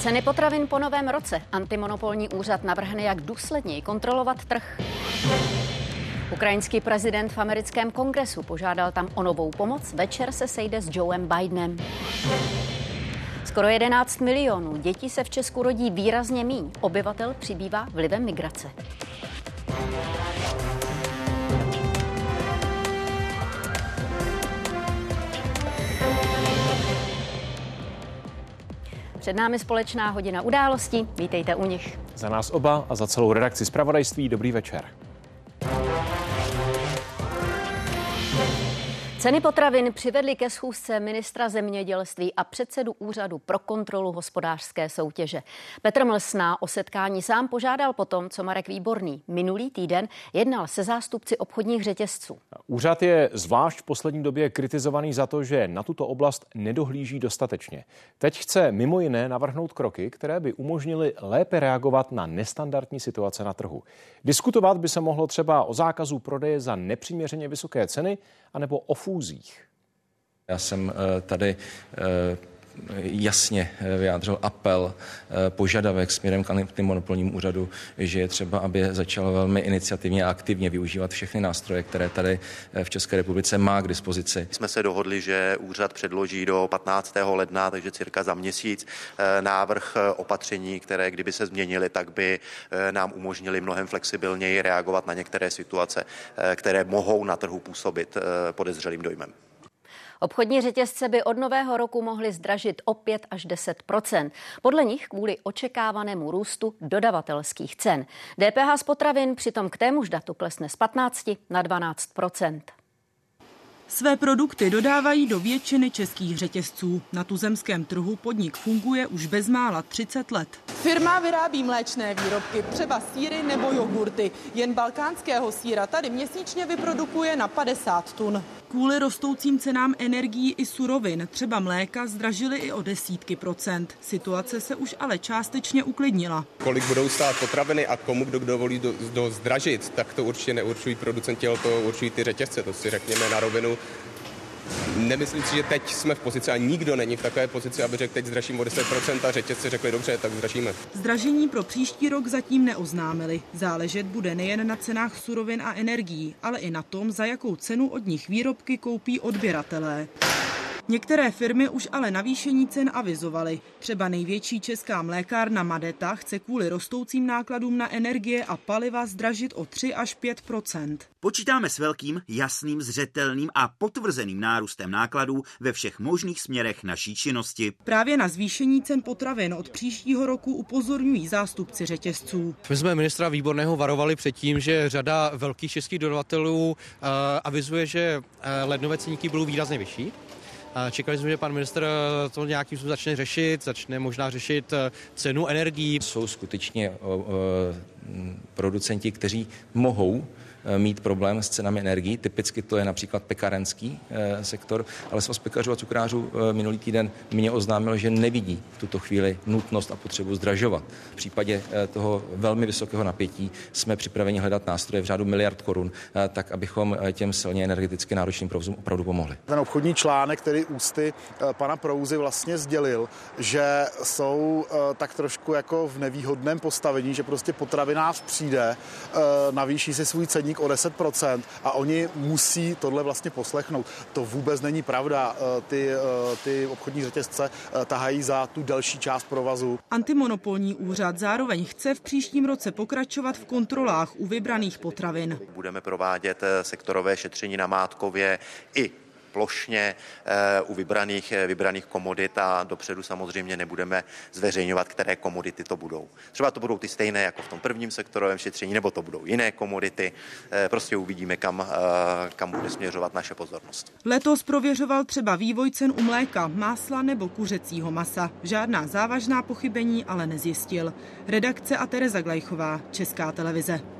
Ceny potravin po novém roce. Antimonopolní úřad navrhne, jak důsledněji kontrolovat trh. Ukrajinský prezident v americkém kongresu požádal tam o novou pomoc. Večer se sejde s Joeem Bidenem. Skoro 11 milionů dětí se v Česku rodí výrazně míň. Obyvatel přibývá vlivem migrace. Před námi společná hodina událostí. Vítejte u nich. Za nás oba a za celou redakci zpravodajství dobrý večer. Ceny potravin přivedly ke schůzce ministra zemědělství a předsedu úřadu pro kontrolu hospodářské soutěže. Petr Mlsná o setkání sám požádal potom, co Marek Výborný minulý týden jednal se zástupci obchodních řetězců. Úřad je zvlášť v poslední době kritizovaný za to, že na tuto oblast nedohlíží dostatečně. Teď chce mimo jiné navrhnout kroky, které by umožnily lépe reagovat na nestandardní situace na trhu. Diskutovat by se mohlo třeba o zákazu prodeje za nepřiměřeně vysoké ceny anebo o fúzích. Já jsem eh, tady eh, jasně eh, vyjádřil apel, požadavek směrem k antimonopolnímu úřadu, že je třeba, aby začal velmi iniciativně a aktivně využívat všechny nástroje, které tady v České republice má k dispozici. Jsme se dohodli, že úřad předloží do 15. ledna, takže cirka za měsíc, návrh opatření, které kdyby se změnily, tak by nám umožnili mnohem flexibilněji reagovat na některé situace, které mohou na trhu působit podezřelým dojmem. Obchodní řetězce by od nového roku mohly zdražit o 5 až 10% Podle nich kvůli očekávanému růstu dodavatelských cen. DPH z potravin přitom k témuž datu klesne z 15 na 12 své produkty dodávají do většiny českých řetězců. Na tuzemském trhu podnik funguje už bezmála 30 let. Firma vyrábí mléčné výrobky, třeba síry nebo jogurty. Jen balkánského síra tady měsíčně vyprodukuje na 50 tun. Kvůli rostoucím cenám energií i surovin, třeba mléka, zdražily i o desítky procent. Situace se už ale částečně uklidnila. Kolik budou stát potraviny a komu kdo dovolí do, do zdražit, tak to určitě neurčují producenti, ale to určují ty řetězce. To si řekněme na rovinu. Nemyslím si, že teď jsme v pozici a nikdo není v takové pozici, aby řekl, teď zdražím o 10% a řetězci řekli, dobře, tak zdražíme. Zdražení pro příští rok zatím neoznámili. Záležet bude nejen na cenách surovin a energií, ale i na tom, za jakou cenu od nich výrobky koupí odběratelé. Některé firmy už ale navýšení cen avizovaly. Třeba největší česká mlékárna Madeta chce kvůli rostoucím nákladům na energie a paliva zdražit o 3 až 5% Počítáme s velkým, jasným, zřetelným a potvrzeným nárůstem nákladů ve všech možných směrech naší činnosti. Právě na zvýšení cen potravin od příštího roku upozorňují zástupci řetězců. My jsme ministra Výborného varovali předtím, že řada velkých českých dodavatelů uh, avizuje, že uh, lednové ceníky budou výrazně vyšší. Čekali jsme, že pan minister to nějakým způsobem začne řešit, začne možná řešit eh, cenu energií. Jsou skutečně producenti, kteří mohou Eh, mít problém s cenami energií. Typicky to je například pekarenský eh, sektor, ale svaz pekařů a cukrářů eh, minulý týden mě oznámil, že nevidí v tuto chvíli nutnost a potřebu zdražovat. V případě toho velmi vysokého napětí jsme připraveni hledat nástroje v řádu miliard korun, tak abychom těm silně energeticky náročným provozům opravdu pomohli. Ten obchodní článek, který ústy pana Prouzy vlastně sdělil, že jsou tak trošku jako v nevýhodném postavení, že prostě potravinář přijde, navýší si svůj ceník o 10% a oni musí tohle vlastně poslechnout. To vůbec není pravda. Eh, ty, eh, ty obchodní řetězce eh, tahají za tu delší část provazu. Antimonopolní úřad zároveň chce v příštím roce pokračovat v kontrolách u vybraných potravin. Budeme provádět sektorové šetření na Mátkově i plošně eh, u vybraných, eh, vybraných komodit a dopředu samozřejmě nebudeme zveřejňovat, které komodity to budou. Třeba to budou ty stejné jako v tom prvním sektorovém šetření, nebo to budou jiné komodity. Eh, prostě uvidíme, kam, kam bude směřovat naše pozornost. Letos prověřoval třeba vývoj cen u mléka, másla nebo kuřecího masa. Žádná závažná pochybení ale nezjistil. Redakce a Tereza Glejchová, Česká televize.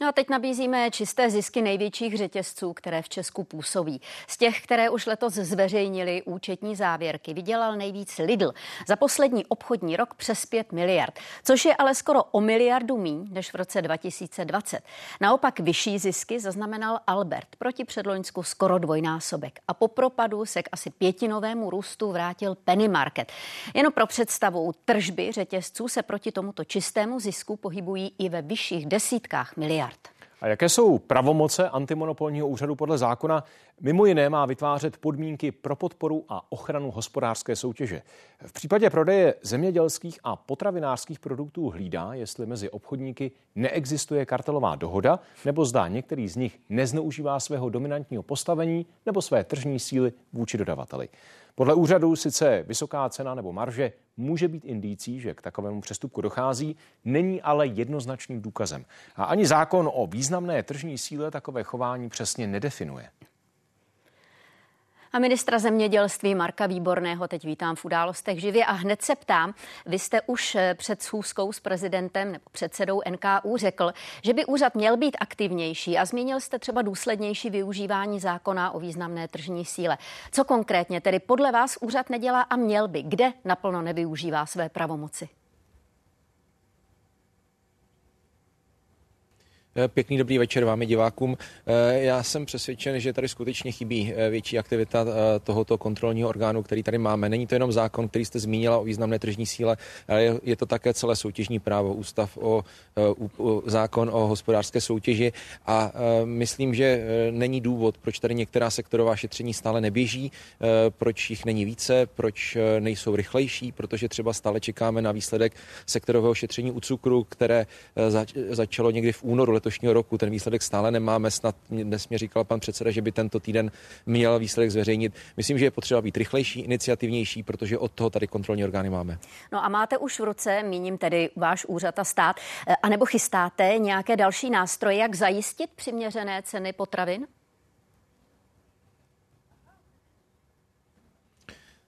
No a teď nabízíme čisté zisky největších řetězců, které v Česku působí. Z těch, které už letos zveřejnili účetní závěrky, vydělal nejvíc Lidl. Za poslední obchodní rok přes 5 miliard, což je ale skoro o miliardu míň než v roce 2020. Naopak vyšší zisky zaznamenal Albert proti předloňsku skoro dvojnásobek. A po propadu se k asi pětinovému růstu vrátil Penny Market. Jen pro představu, tržby řetězců se proti tomuto čistému zisku pohybují i ve vyšších desítkách miliard miliard. A jaké jsou pravomoce antimonopolního úřadu podle zákona? Mimo jiné má vytvářet podmínky pro podporu a ochranu hospodářské soutěže. V případě prodeje zemědělských a potravinářských produktů hlídá, jestli mezi obchodníky neexistuje kartelová dohoda, nebo zdá některý z nich nezneužívá svého dominantního postavení nebo své tržní síly vůči dodavateli. Podle úřadu sice vysoká cena nebo marže může být indicí, že k takovému přestupku dochází, není ale jednoznačným důkazem. A ani zákon o významné tržní síle takové chování přesně nedefinuje. A ministra zemědělství Marka Výborného teď vítám v událostech živě a hned se ptám, vy jste už eh, před schůzkou s prezidentem nebo předsedou NKU řekl, že by úřad měl být aktivnější a zmínil jste třeba důslednější využívání zákona o významné tržní síle. Co konkrétně tedy podle vás úřad nedělá a měl by? Kde naplno nevyužívá své pravomoci? Pěkný dobrý večer vám divákům. Eh, já jsem přesvědčen, že tady skutečně chybí eh, větší aktivita tohoto kontrolního orgánu, který tady máme. Není to jenom zákon, který jste zmínila o významné tržní síle, ale je to také celé soutěžní právo, ústav o, o zákon o hospodářské soutěži a myslím, že není důvod, proč tady některá sektorová šetření stále neběží, proč jich není více, proč nejsou rychlejší, protože třeba stále čekáme na výsledek sektorového šetření u cukru, které začalo někdy v únoru letošního roku. Ten výsledek stále nemáme. Snad dnes mě říkal pan předseda, že by tento týden měl výsledek zveřejnit. Myslím, že je potřeba být rychlejší, iniciativnější, protože od toho tady kontrolní orgány máme. No a máte už v ruce, míním tedy váš úřad a stát, eh, anebo chystáte nějaké další nástroje, jak zajistit přiměřené ceny potravin?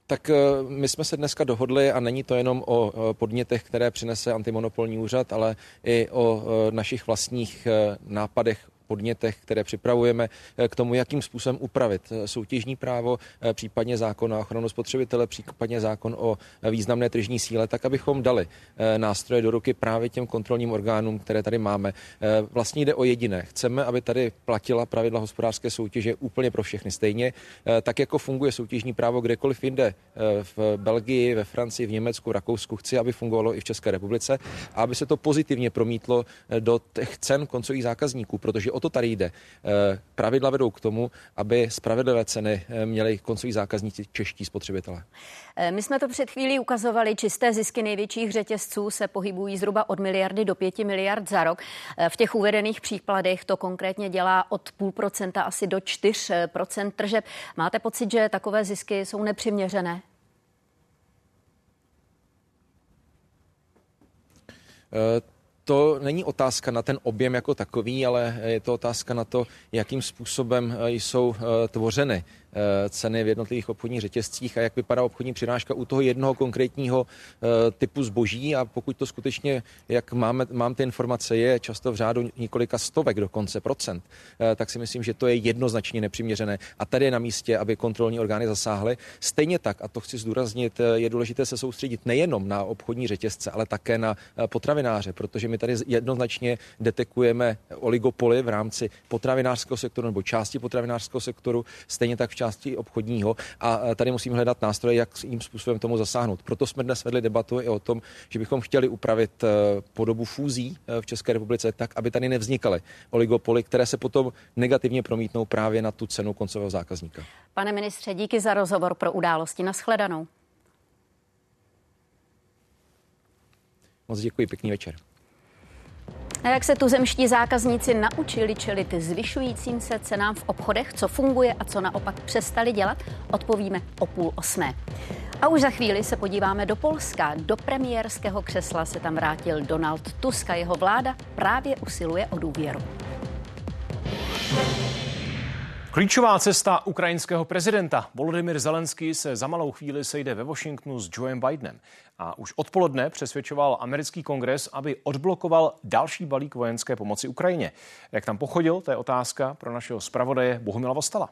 Tak eh, my jsme se dneska dohodli a není to jenom o podnětech, které přinese antimonopolní úřad, ale i o eh, našich vlastních eh, nápadech podnětech, které připravujeme eh, k tomu, jakým způsobem upravit eh, soutěžní právo, eh, případně zákon o ochranu spotřebitele, případně zákon o významné tržní síle, tak abychom dali nástroje do ruky právě těm kontrolním orgánům, které tady máme. Vlastně jde o jediné. Chceme, aby tady platila pravidla hospodářské soutěže úplně pro všechny stejně, tak jako funguje soutěžní právo kdekoliv jinde v Belgii, ve Francii, v Německu, v Rakousku. Chci, aby fungovalo i v České republice a aby se to pozitivně promítlo do těch cen koncových zákazníků, protože o to tady jde. Eh, pravidla vedou k tomu, aby spravedlivé ceny eh, měli koncoví zákazníci čeští spotřebitelé. Eh, my jsme to před chvílí ukazovali. Čisté zisky největších řetězců se pohybují zhruba od miliardy do pěti miliard za rok. V těch uvedených příkladech to konkrétně dělá od půl procenta asi do 4 procent tržeb. Máte pocit, že takové zisky jsou nepřiměřené? Uh to není otázka na ten objem jako takový, ale je to otázka na to, jakým způsobem jsou eh, tvořeny. Eh, ceny v jednotlivých obchodních řetězcích a jak vypadá obchodní přirážka u toho jednoho konkrétního eh, typu zboží a pokud to skutečně, jak máme, mám ty informace, je často v řádu několika stovek dokonce procent, eh, tak si myslím, že to je jednoznačně nepřiměřené. A tady je na místě, aby kontrolní orgány zasáhly. Stejně tak, a to chci zdůraznit, je důležité se soustředit nejenom na obchodní řetězce, ale také na potravináře, protože my tady jednoznačně detekujeme oligopoly v rámci potravinářského sektoru nebo části potravinářského sektoru, stejně tak v části části obchodního a tady musíme hledat nástroje, jak jim způsobem tomu zasáhnout. Proto jsme dnes vedli debatu i o tom, že bychom chtěli upravit e, podobu fúzí e, v České republice tak, aby tady nevznikaly oligopoly, které se potom negativně promítnou právě na tu cenu koncového zákazníka. Pane ministře, díky za rozhovor pro události. Naschledanou. Moc děkuji, pěkný večer. A jak se tuzemští zákazníci naučili čelit zvyšujícím se cenám v obchodech, co funguje a co naopak přestali dělat, odpovíme o půl osmé. A už za chvíli se podíváme do Polska. Do premiérského křesla se tam vrátil Donald Tusk a jeho vláda právě usiluje o důvěru. Klíčová cesta ukrajinského prezidenta Volodymyr Zelenský se za malou chvíli sejde ve Washingtonu s Joeem Bidenem. A už odpoledne přesvědčoval americký kongres, aby odblokoval další balík vojenské pomoci Ukrajině. Jak tam pochodil, to je otázka pro našeho zpravodaje Bohumila Vostala.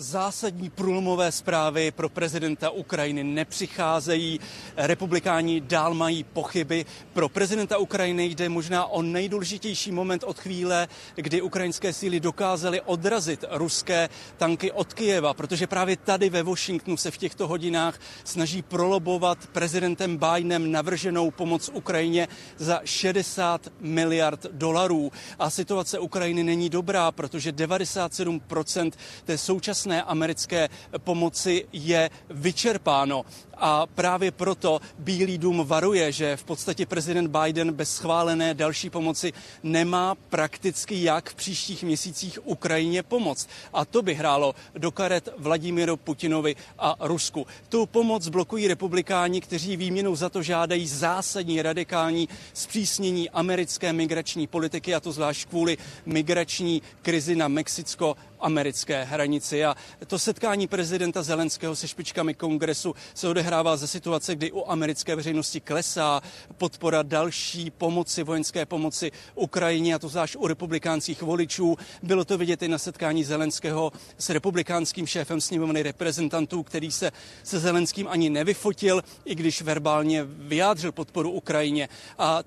Zásadní průlomové zprávy pro prezidenta Ukrajiny nepřicházejí. Republikáni dál mají pochyby. Pro prezidenta Ukrajiny jde možná o nejdůležitější moment od chvíle, kdy ukrajinské síly dokázaly odrazit ruské tanky od Kijeva, protože právě tady ve Washingtonu se v těchto hodinách snaží prolobovat prezidentem Bidenem navrženou pomoc Ukrajině za 60 miliard dolarů. A situace Ukrajiny není dobrá, protože 97% té současné současné americké pomoci je vyčerpáno. A právě proto Bílý dům varuje, že v podstatě prezident Biden bez schválené další pomoci nemá prakticky jak v příštích měsících Ukrajině pomoc. A to by hrálo do karet Vladimíru Putinovi a Rusku. Tu pomoc blokují republikáni, kteří výměnou za to žádají zásadní radikální zpřísnění americké migrační politiky, a to zvlášť kvůli migrační krizi na Mexicko americké hranici. A to setkání prezidenta Zelenského se špičkami kongresu se odehrává ze situace, kdy u americké veřejnosti klesá podpora další pomoci, vojenské pomoci Ukrajině, a to zvlášť u republikánských voličů. Bylo to vidět i na setkání Zelenského s republikánským šéfem sněmovny reprezentantů, který se se Zelenským ani nevyfotil, i když verbálně vyjádřil podporu Ukrajině. A,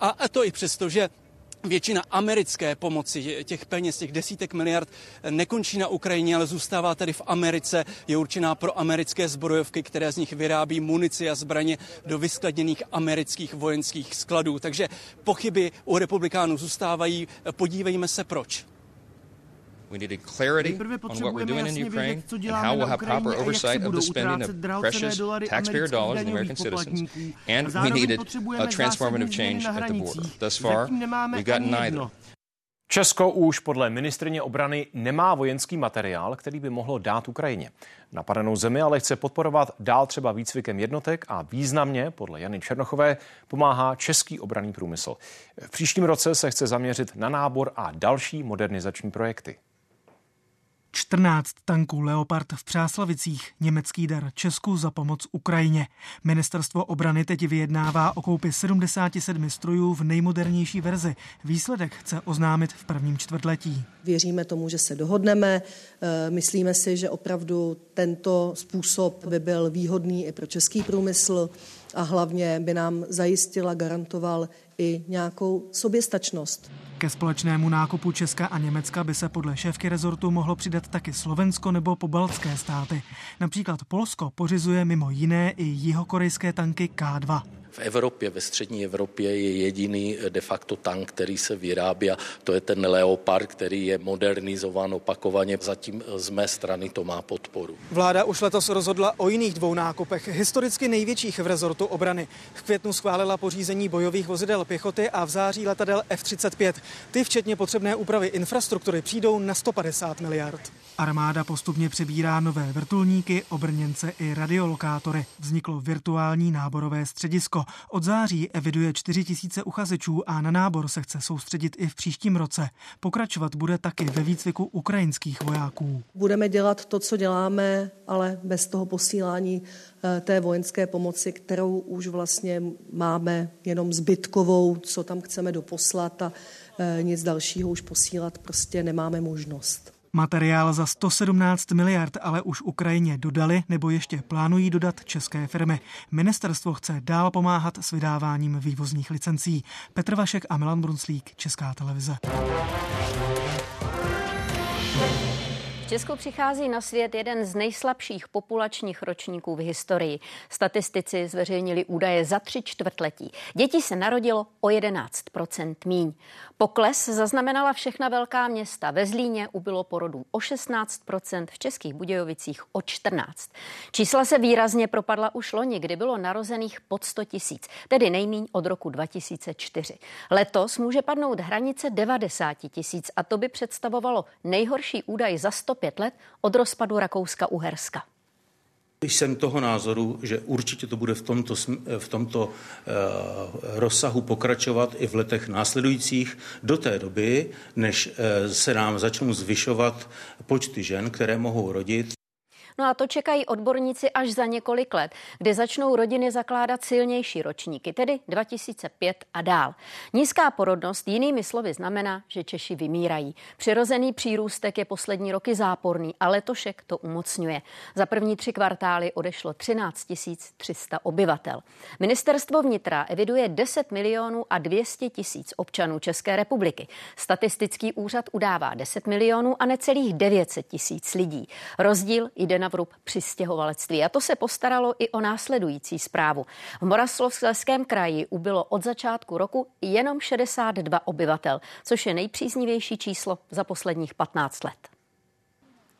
a, a to i přesto, že Většina americké pomoci, těch peněz, těch desítek miliard, nekončí na Ukrajině, ale zůstává tady v Americe. Je určená pro americké zbrojovky, které z nich vyrábí munici a zbraně do vyskladněných amerických vojenských skladů. Takže pochyby u republikánů zůstávají. Podívejme se proč. We needed clarity on what we're doing in Ukraine and how we'll have proper oversight of the spending of precious taxpayer dollars of American citizens. And we needed a transformative change at the border. Thus far, we've gotten neither. Česko už podle ministrině obrany nemá vojenský materiál, který by mohlo dát Ukrajině. Napadenou zemi ale chce podporovat dál třeba výcvikem jednotek a významně, podle Jany Černochové, pomáhá český obraný průmysl. V příštím roce se chce zaměřit na nábor a další modernizační projekty. 14 tanků Leopard v Přáslavicích, německý dar Česku za pomoc Ukrajině. Ministerstvo obrany teď vyjednává o koupi 77 strojů v nejmodernější verzi. Výsledek chce oznámit v prvním čtvrtletí. Věříme tomu, že se dohodneme. Eh, myslíme si, že opravdu tento způsob by byl výhodný i pro český průmysl a hlavně by nám zajistil a garantoval i nějakou soběstačnost. Ke společnému nákupu Česka a Německa by se podle šéfky rezortu mohlo přidat taky Slovensko nebo pobaltské státy. Například Polsko pořizuje mimo jiné i jihokorejské tanky K2. V Evropě, ve střední Evropě je jediný de facto tank, který se vyrábí a to je ten Leopard, který je modernizován opakovaně. Zatím z mé strany to má podporu. Vláda už letos rozhodla o jiných dvou nákupech, historicky největších v rezortu obrany. V květnu schválila pořízení bojových vozidel pěchoty a v září letadel F-35. Ty včetně potřebné úpravy infrastruktury přijdou na 150 miliard. Armáda postupně přebírá nové vrtulníky, obrněnce i radiolokátory. Vzniklo virtuální náborové středisko. Od září eviduje 4 tisíce uchazečů a na nábor se chce soustředit i v příštím roce. Pokračovat bude taky ve výcviku ukrajinských vojáků. Budeme dělat to, co děláme, ale bez toho posílání té vojenské pomoci, kterou už vlastně máme jenom zbytkovou, co tam chceme doposlat a eh, nic dalšího už posílat prostě nemáme možnost. Materiál za 117 miliard ale už Ukrajině dodali nebo ještě plánují dodat české firmy. Ministerstvo chce dál pomáhat s vydáváním vývozních licencí. Petr Vašek a Milan Brunslík, Česká televize. Česku přichází na svět jeden z nejslabších populačních ročníků v historii. Statistici zveřejnili údaje za tři čtvrtletí. Dětí se narodilo o 11% míň. Pokles zaznamenala všechna velká města. Ve Zlíně ubylo porodů o 16% v Českých Budějovicích o 14 Čísla se výrazně propadla už loni, kdy bylo narozených pod 100 tisíc, tedy nejmíň od roku 2004. Letos může padnout hranice 90 tisíc a to by představovalo nejhorší údaj za 105 let od rozpadu Rakouska-Uherska. Jsem toho názoru, že určitě to bude v tomto, v tomto uh, rozsahu pokračovat i v letech následujících do té doby, než uh, se nám začnou zvyšovat počty žen, které mohou rodit. No a to čekají odborníci až za několik let, kdy začnou rodiny zakládat silnější ročníky, tedy 2005 a dál. Nízká porodnost jinými slovy znamená, že Češi vymírají. Přirozený přírůstek je poslední roky záporný a letošek to umocňuje. Za první tři kvartály odešlo 13 300 obyvatel. Ministerstvo vnitra eviduje 10 milionů a 200 tisíc občanů České republiky. Statistický úřad udává 10 milionů a necelých 900 tisíc lidí. Rozdíl jde na vrub přistěhovalectví. A to se postaralo i o následující zprávu. V Moravslovském kraji ubylo od začátku roku jenom 62 obyvatel, což je nejpříznivější číslo za posledních 15 let.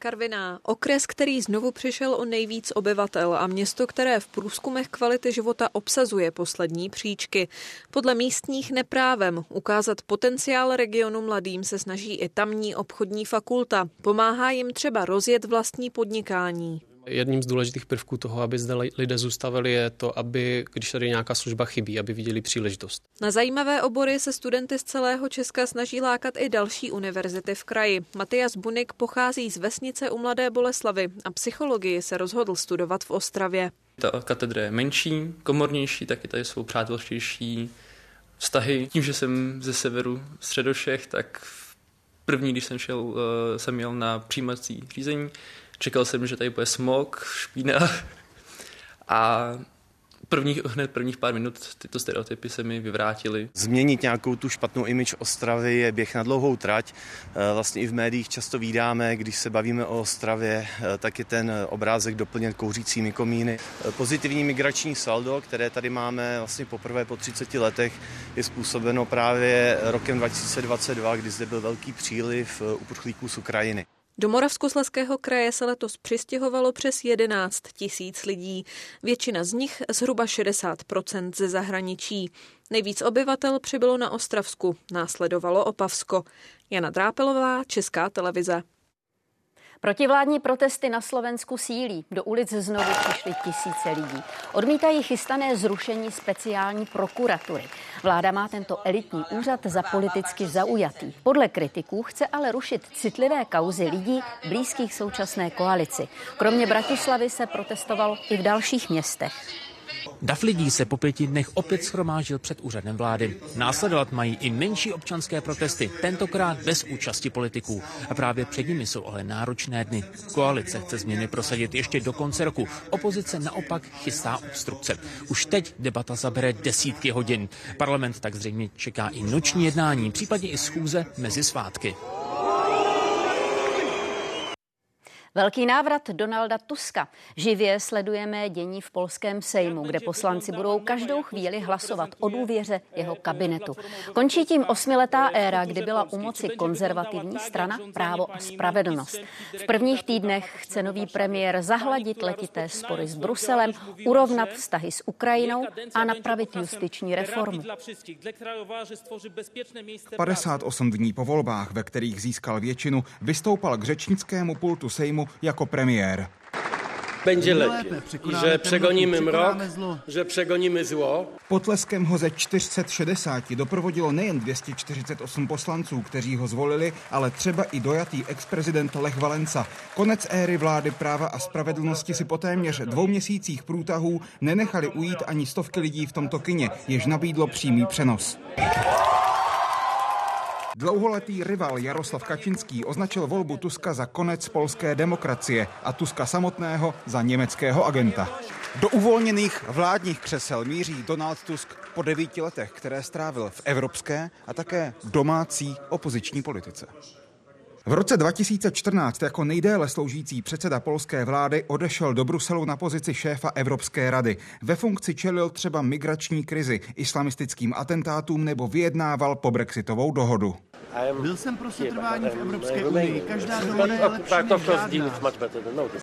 Karviná, okres, který znovu přišel o nejvíc obyvatel a město, které v průzkumech kvality života obsazuje poslední příčky. Podle místních neprávem ukázat potenciál regionu mladým se snaží i tamní obchodní fakulta. Pomáhá jim třeba rozjet vlastní podnikání. Jedním z důležitých prvků toho, aby zde lidé zůstavili, je to, aby, když tady nějaká služba chybí, aby viděli příležitost. Na zajímavé obory se studenty z celého Česka snaží lákat i další univerzity v kraji. Matias Bunik pochází z vesnice u Mladé Boleslavy a psychologii se rozhodl studovat v Ostravě. Ta katedra je menší, komornější, taky tady jsou přátelštější vztahy. Tím, že jsem ze severu středošech, tak první, když jsem šel, eh, jsem měl na přijímací řízení, Čekal jsem, že tady bude smog, špína a prvních, hned prvních pár minut tyto stereotypy se mi vyvrátily. Změnit nějakou tu špatnou image Ostravy je běh na dlouhou trať. Eh, vlastně i v médiích často vídáme, když se bavíme o Ostravě, eh, tak je ten obrázek doplněn kouřícími komíny. Eh, pozitivní migrační saldo, které tady máme vlastně poprvé po 30 letech, je způsobeno právě rokem 2022, kdy zde byl velký příliv uprchlíků z Ukrajiny. Do Moravskoslezského kraje se letos přistěhovalo přes 11 tisíc lidí. Většina z nich, zhruba 60% ze zahraničí. Nejvíc obyvatel přibylo na Ostravsku, následovalo Opavsko. Jana Drápelová, Česká televize. Protivládní protesty na Slovensku sílí. Do ulic znovu přišly tisíce lidí. Odmítají chystané zrušení speciální prokuratury. Vláda má tento elitní úřad za politicky zaujatý. Podle kritiků chce ale rušit citlivé kauzy lidí blízkých současné koalici. Kromě Bratislavy se protestovalo i v dalších městech. Dav lidí se po pěti dnech opět schromážil před úřadem vlády. Následovat mají i menší občanské protesty, tentokrát bez účasti politiků. A právě před nimi jsou ale náročné dny. Koalice chce změny prosadit ještě do konce roku. Opozice naopak chystá obstrukce. Už teď debata zabere desítky hodin. Parlament tak zřejmě čeká i noční jednání, případně i schůze mezi svátky. Velký návrat Donalda Tuska. Živě sledujeme dění v polském sejmu, kde poslanci budou každou chvíli hlasovat o důvěře jeho kabinetu. Končí tím osmiletá éra, kdy byla u moci konzervativní strana Právo a spravedlnost. V prvních týdnech chce nový premiér zahladit letité spory s Bruselem, urovnat vztahy s Ukrajinou a napravit justiční reformu. 58 dní po volbách, ve kterých získal většinu, vystoupal k řečnickému pultu sejmu Sejmu jako premiér. Będzie lepiej. Že přegoníme mrok, že přegoníme zlo. Potleskem ho ze 460 doprovodilo nejen 248 poslanců, kteří ho zvolili, ale třeba i dojatý ex-prezident Lech Valenca. Konec éry vlády práva a spravedlnosti si po téměř dvou měsících průtahů nenechali ujít ani stovky lidí v tomto kině, jež nabídlo přímý přenos. Dlouholetý rival Jaroslav Kačinský označil volbu Tuska za konec polské demokracie a Tuska samotného za německého agenta. Do uvolněných vládních křesel míří Donald Tusk po devíti letech, které strávil v evropské a také domácí opoziční politice. V roce 2014 jako nejdéle sloužící předseda polské vlády odešel do Bruselu na pozici šéfa Evropské rady. Ve funkci čelil třeba migrační krizi, islamistickým atentátům nebo vyjednával po brexitovou dohodu. Byl jsem pro setrvání v Evropské unii. Každá dohoda je lepší než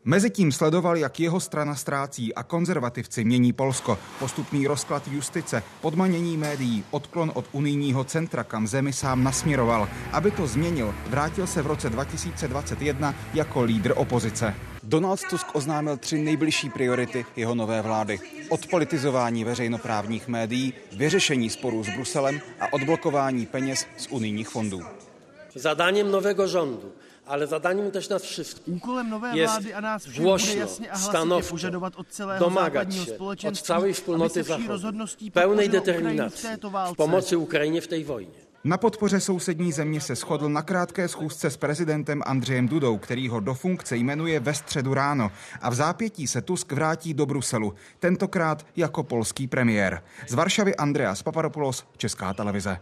Mezitím sledoval, jak jeho strana ztrácí a konzervativci mění Polsko. Postupný rozklad justice, podmanění médií, odklon od unijního centra, kam zemi sám nasměroval. Aby to změnil, vrátil se v roce 2021 jako lídr opozice. Donald Tusk oznámil tři nejbližší priority jeho nové vlády. Odpolitizování veřejnoprávních médií, vyřešení sporů s Bruselem a odblokování peněz z unijních fondů. Zadáním nového rządu ale zadáním też nas wszystkich Úkolem nové vlády a nás všech bude jasně a hlasitě požadovat od celého západního společenství, od całej wspólnoty Zachodu, pełnej determinacji w pomocy Ukrajině v té vojně. Na podpoře sousední země se shodl na krátké schůzce s prezidentem Andřejem Dudou, který ho do funkce jmenuje ve středu ráno a v zápětí se Tusk vrátí do Bruselu, tentokrát jako polský premiér. Z Varšavy Andreas Papadopoulos, Česká televize.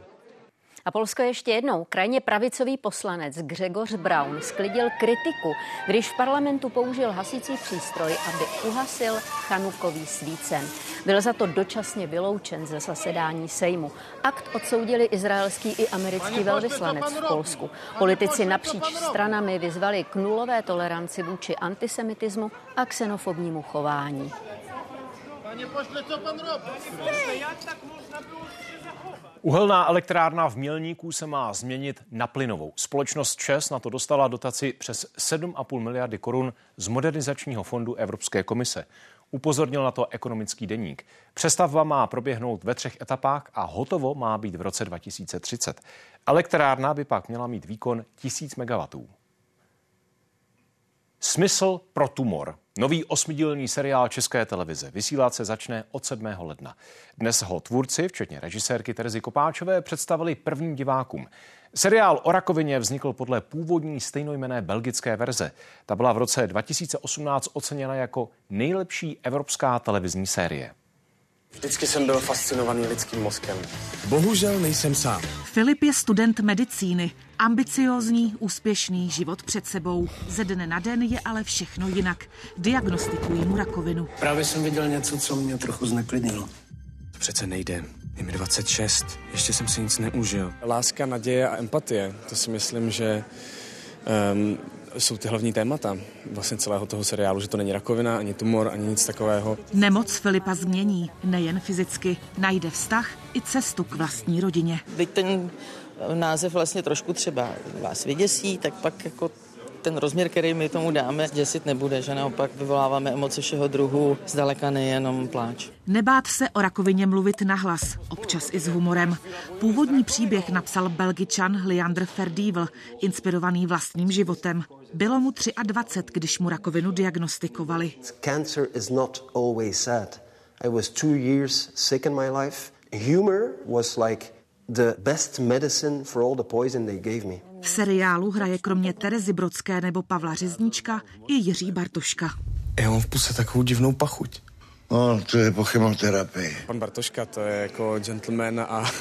A Polsko ještě jednou. Krajně pravicový poslanec Gregor Braun sklidil kritiku, když v parlamentu použil hasící přístroj, aby uhasil chanukový svícen. Byl za to dočasně vyloučen ze zasedání Sejmu. Akt odsoudili izraelský i americký velvyslanec v Polsku. Politici napříč stranami vyzvali k nulové toleranci vůči antisemitismu a xenofobnímu chování. Pane pošle, co pan Jak tak možná bylo Uhelná elektrárna v Mělníku se má změnit na plynovou. Společnost ČES na to dostala dotaci přes 7,5 miliardy korun z modernizačního fondu Evropské komise. Upozornil na to ekonomický deník. Přestavba má proběhnout ve třech etapách a hotovo má být v roce 2030. Elektrárna by pak měla mít výkon 1000 MW. Smysl pro tumor. Nový osmidílný seriál České televize vysílat se začne od 7. ledna. Dnes ho tvůrci, včetně režisérky Terezy Kopáčové, představili prvním divákům. Seriál o rakovině vznikl podle původní stejnojmené belgické verze. Ta byla v roce 2018 oceněna jako nejlepší evropská televizní série. Vždycky jsem byl fascinovaný lidským mozkem. Bohužel nejsem sám. Filip je student medicíny. Ambiciózní, úspěšný život před sebou. Ze dne na den je ale všechno jinak. Diagnostikují mu rakovinu. Právě jsem viděl něco, co mě trochu zneklidnilo. To přece nejde. Je mi 26, ještě jsem si nic neužil. Láska, naděje a empatie, to si myslím, že um, jsou ty hlavní témata vlastně celého toho seriálu, že to není rakovina, ani tumor, ani nic takového. Nemoc Filipa změní, nejen fyzicky, najde vztah i cestu k vlastní rodině. Teď ten název vlastně trošku třeba vás vyděsí, tak pak jako ten rozměr, který my tomu dáme, děsit nebude, že naopak vyvoláváme emoce všeho druhu, zdaleka nejenom pláč. Nebát se o rakovině mluvit nahlas, občas i s humorem. Původní příběh napsal belgičan Leander Ferdível, inspirovaný vlastním životem. Bylo mu 23, když mu rakovinu diagnostikovali. Cancer is not always sad. I was two years sick in my life. Humor was like the best medicine for all the poison they gave me. V seriálu hraje kromě Terezy Brodské nebo Pavla Řeznička i Jiří Bartoška. Já mám v puse takovou divnou pachuť. No, to je po chemoterapii. Pan Bartoška, to je jako gentleman a,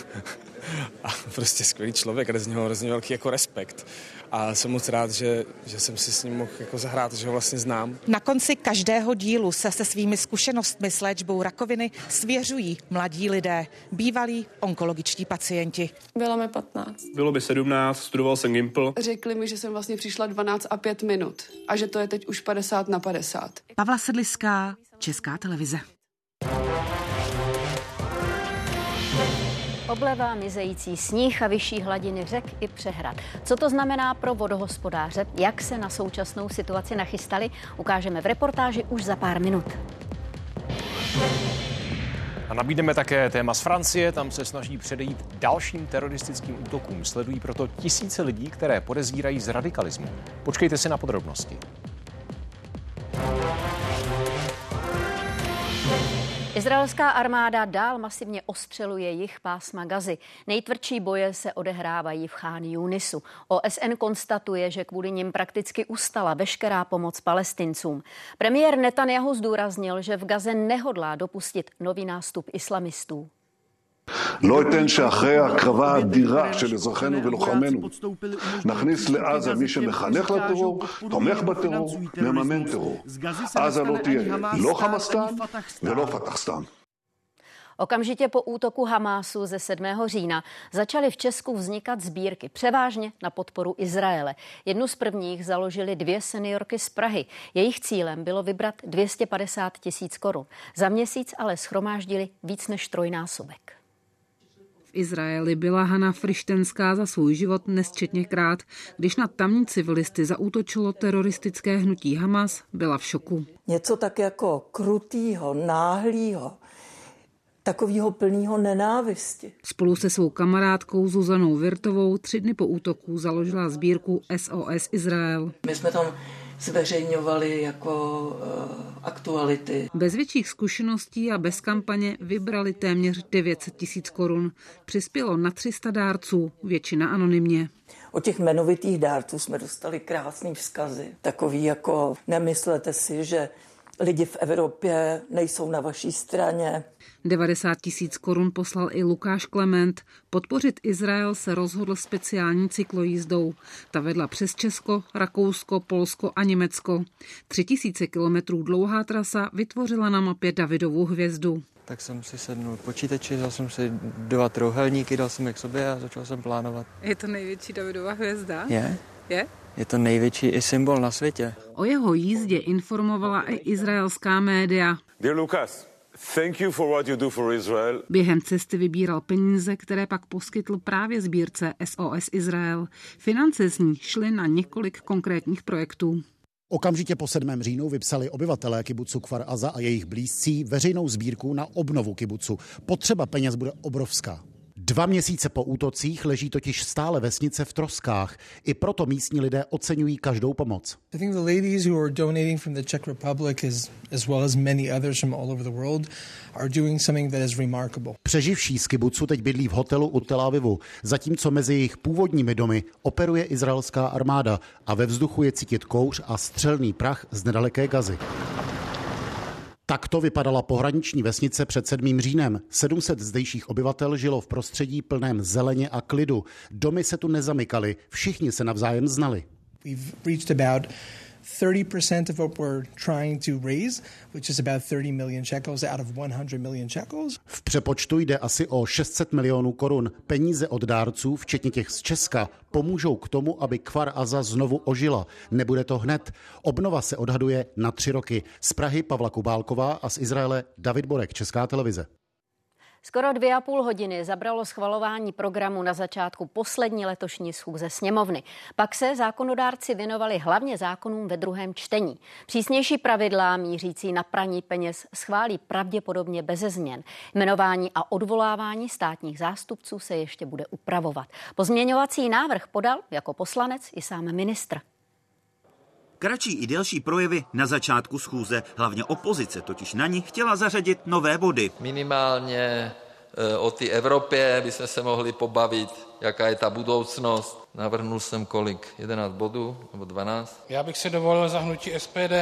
a prostě skvělý člověk, ale z něho hrozně velký jako respekt a jsem moc rád, že, že jsem si s ním mohl jako zahrát, že ho vlastně znám. Na konci každého dílu se se svými zkušenostmi s léčbou rakoviny svěřují mladí lidé, bývalí onkologičtí pacienti. Bylo mi 15. Bylo by 17, studoval jsem Gimpl. Řekli mi, že jsem vlastně přišla 12 a 5 minut a že to je teď už 50 na 50. Pavla Sedliská, Česká televize. Obleva, mizející sníh a vyšší hladiny řek i přehrad. Co to znamená pro vodohospodáře? Jak se na současnou situaci nachystali? Ukážeme v reportáži už za pár minut. A nabídneme také téma z Francie, tam se snaží předejít dalším teroristickým útokům. Sledují proto tisíce lidí, které podezírají z radikalismu. Počkejte si na podrobnosti. Izraelská armáda dál masivně ostřeluje jich pásma Gazy. Nejtvrdší boje se odehrávají v Chán Yunisu. OSN konstatuje, že kvůli nim prakticky ustala veškerá pomoc palestincům. Premiér Netanyahu zdůraznil, že v Gaze nehodlá dopustit nový nástup islamistů. לא אתן שאחרי ההקרבה האדירה של אזרחינו ולוחמינו נכניס לעזה מי שמחנך לטרור, תומך בטרור, מממן טרור. עזה לא תהיה לא חמאסטן ולא פתחסטן. Okamžitě po útoku Hamásu ze 7. října začaly v Česku vznikat sbírky, převážně na podporu Izraele. Jednu z prvních založili dvě seniorky z Prahy. Jejich cílem bylo vybrat 250 tisíc korun. Za měsíc ale schromáždili víc než trojnásobek. Izraeli byla Hana Frištenská za svůj život nesčetněkrát. Když na tamní civilisty zaútočilo teroristické hnutí Hamas, byla v šoku. Něco tak jako krutýho, náhlýho, takového plného nenávisti. Spolu se svou kamarádkou Zuzanou Virtovou tři dny po útoku založila sbírku SOS Izrael. My jsme tam zveřejňovali jako uh, aktuality. Bez větších zkušeností a bez kampaně vybrali téměř 900 tisíc korun. Přispělo na 300 dárců, většina anonymně. O těch jmenovitých dárců jsme dostali krásný vzkazy. Takový jako nemyslete si, že lidi v Evropě nejsou na vaší straně. 90 tisíc korun poslal i Lukáš Klement. Podpořit Izrael se rozhodl speciální cyklojízdou. Ta vedla přes Česko, Rakousko, Polsko a Německo. Tři tisíce kilometrů dlouhá trasa vytvořila na mapě Davidovu hvězdu. Tak jsem si sednul počítači, dal jsem si dva trojuhelníky, dal jsem je k sobě a začal jsem plánovat. Je to největší Davidova hvězda? Je. Je? Je to největší i symbol na světě. O jeho jízdě informovala i izraelská média. Dear Lucas, thank you for what you do for Israel. Během cesty vybíral peníze, které pak poskytl právě sbírce SOS Izrael. Finance z ní šly na několik konkrétních projektů. Okamžitě po 7. říjnu vypsali obyvatelé kibucu Kfar Aza a jejich blízcí veřejnou sbírku na obnovu kibucu. Potřeba peněz bude obrovská. Dva měsíce po útocích leží totiž stále vesnice v troskách. I proto místní lidé oceňují každou pomoc. I think the ladies who are donating from the Czech Republic as, as well as many others from all over the world are doing something that is remarkable. Přeživší z kibucu teď bydlí v hotelu u Tel Avivu, zatímco mezi jejich původními domy operuje izraelská armáda a ve vzduchu je cítit kouř a střelný prach z nedaleké gazy. Takto vypadala pohraniční vesnice před 7. říjnem. 700 zdejších obyvatel žilo v prostředí plném zeleně a klidu. Domy se tu nezamykaly, všichni se navzájem znali. We've reached about 30% of what we're trying to raise, which is about 30 million shekels out of 100 million shekels. V přepočtu jde asi o 600 milionů korun. Peníze od dárců, včetně těch z Česka, pomůžou k tomu, aby Kvar Aza znovu ožila. Nebude to hned. Obnova se odhaduje na tři roky. Z Prahy Pavla Kubálková a z Izraele David Borek, Česká televize. Skoro dvě a půl hodiny zabralo schvalování programu na začátku poslední letošní schůze sněmovny. Pak se zákonodárci věnovali hlavně zákonům ve druhém čtení. Přísnější pravidla mířící na praní peněz schválí pravděpodobně beze změn. Jmenování a odvolávání státních zástupců se ještě bude upravovat. Pozměňovací návrh podal jako poslanec i sám ministr. Kratší i delší projevy na začátku schůze. Hlavně opozice totiž na ní chtěla zařadit nové body. Minimálně eh, o té Evropě bychom se mohli pobavit, jaká je ta budoucnost. Navrhnul jsem kolik? 11 bodů nebo 12? Já bych se dovolil za hnutí SPD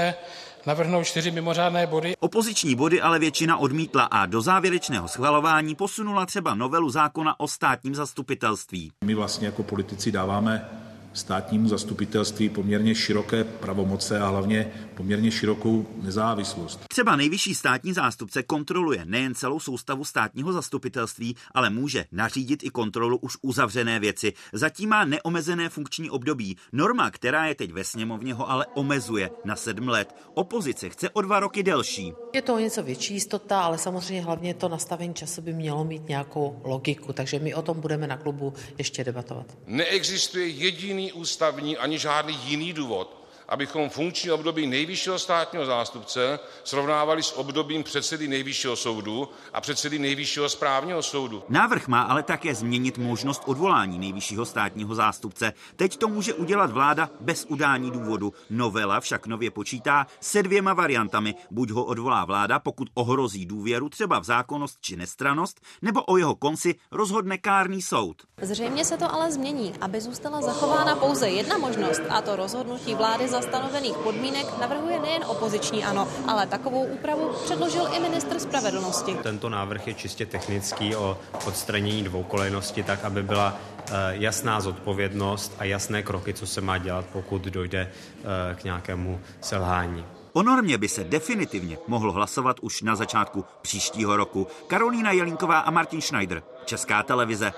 navrhnout čtyři mimořádné body. Opoziční body ale většina odmítla a do závěrečného schvalování posunula třeba novelu zákona o státním zastupitelství. My vlastně jako politici dáváme státnímu zastupitelství poměrně široké pravomoce a hlavně poměrně širokou nezávislost. Třeba nejvyšší státní zástupce kontroluje nejen celou soustavu státního zastupitelství, ale může nařídit i kontrolu už uzavřené věci. Zatím má neomezené funkční období. Norma, která je teď ve sněmovně, ho ale omezuje na sedm let. Opozice chce o dva roky delší. Je to o něco větší jistota, ale samozřejmě hlavně to nastavení času by mělo mít nějakou logiku, takže my o tom budeme na klubu ještě debatovat. Neexistuje jediný jediný ústavní ani žádný jiný důvod, abychom funkční období nejvyššího státního zástupce srovnávali s obdobím předsedy nejvyššího soudu a předsedy nejvyššího správního soudu. Návrh má ale také změnit možnost odvolání nejvyššího státního zástupce. Teď to může udělat vláda bez udání důvodu. Novela však nově počítá se dvěma variantami. Buď ho odvolá vláda, pokud ohrozí důvěru třeba v zákonnost či nestranost, nebo o jeho konci rozhodne kárný soud. Zřejmě se to ale změní, aby zůstala zachována pouze jedna možnost, a to rozhodnutí vlády za stanovených podmínek navrhuje nejen opoziční ANO, ale takovou úpravu předložil i ministr spravedlnosti. Tento návrh je čistě technický o odstranění dvoukolejnosti tak, aby byla eh, jasná zodpovědnost a jasné kroky, co se má dělat, pokud dojde eh, k nějakému selhání. O normě by se definitivně mohlo hlasovat už na začátku příštího roku. Karolína Jelínková a Martin Schneider, Česká televize.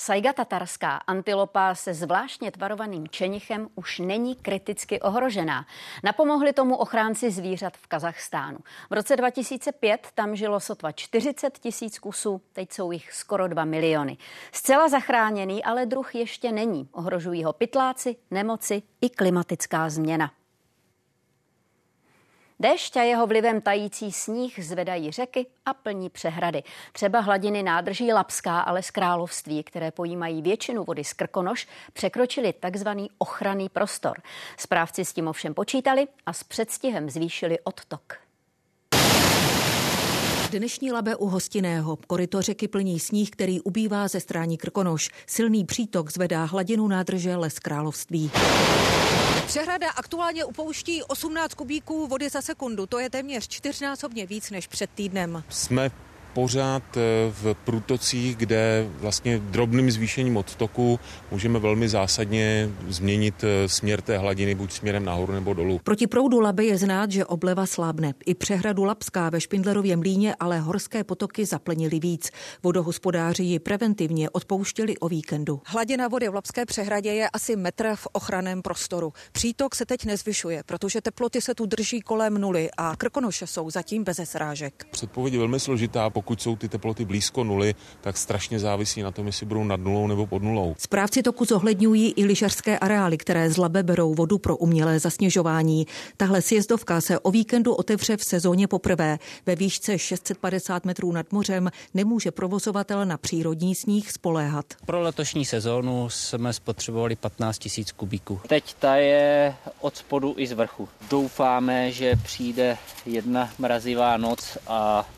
Saiga tatarská antilopa se zvláštně tvarovaným čenichem už není kriticky ohrožená. Napomohli tomu ochránci zvířat v Kazachstánu. V roce 2005 tam žilo sotva 40 tisíc kusů, teď jsou jich skoro 2 miliony. Zcela zachráněný ale druh ještě není. Ohrožují ho pytláci, nemoci i klimatická změna. Déšť a jeho vlivem tající sníh zvedají řeky a plní přehrady. Třeba hladiny nádrží Lapská, ale z království, které pojímají většinu vody z Krkonoš, překročili takzvaný ochranný prostor. Správci s tím ovšem počítali a s předstihem zvýšili odtok. Dnešní labe u Hostiného. Koryto řeky plní sníh, který ubývá ze strání Krkonoš. Silný přítok zvedá hladinu nádrže Les Království. Přehrada aktuálně upouští 18 kubíků vody za sekundu. To je téměř čtyřnásobně víc než před týdnem. Jsme pořád eh, v průtocích, kde vlastně drobným zvýšením odtoku můžeme velmi zásadně změnit eh, směr té hladiny buď směrem nahoru nebo dolů. Proti proudu Laby je znát, že obleva slábne. I přehradu Lapská ve Špindlerově mlíně ale horské potoky zaplnili víc. Vodohospodáři ji preventivně odpouštěli o víkendu. Hladina vody v Lapské přehradě je asi metr v ochraném prostoru. Přítok se teď nezvyšuje, protože teploty se tu drží kolem nuly a Krkonoše jsou zatím bez srážek. Předpověď je velmi složitá, pokud jsou ty teploty blízko nuly, tak strašně závisí na tom, jestli budou nad nulou nebo pod nulou. Správci toku zohledňují i lyžařské areály, které z Labe berou vodu pro umělé zasněžování. Tahle sjezdovka se o víkendu otevře v sezóně poprvé. Ve výšce 650 metrů nad mořem nemůže provozovatel na přírodní sníh spoléhat. Pro letošní sezónu jsme spotřebovali 15 tisíc kubíků. Teď ta je od spodu i z vrchu. Doufáme, že přijde jedna mrazivá noc a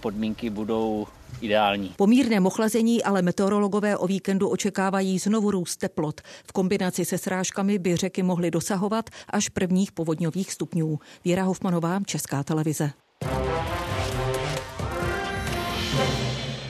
podmínky budou ideální. Po mírném ochlazení ale meteorologové o víkendu očekávají znovu růst teplot. V kombinaci se srážkami by řeky mohly dosahovat až prvních povodňových stupňů. Věra Hofmanová, Česká televize.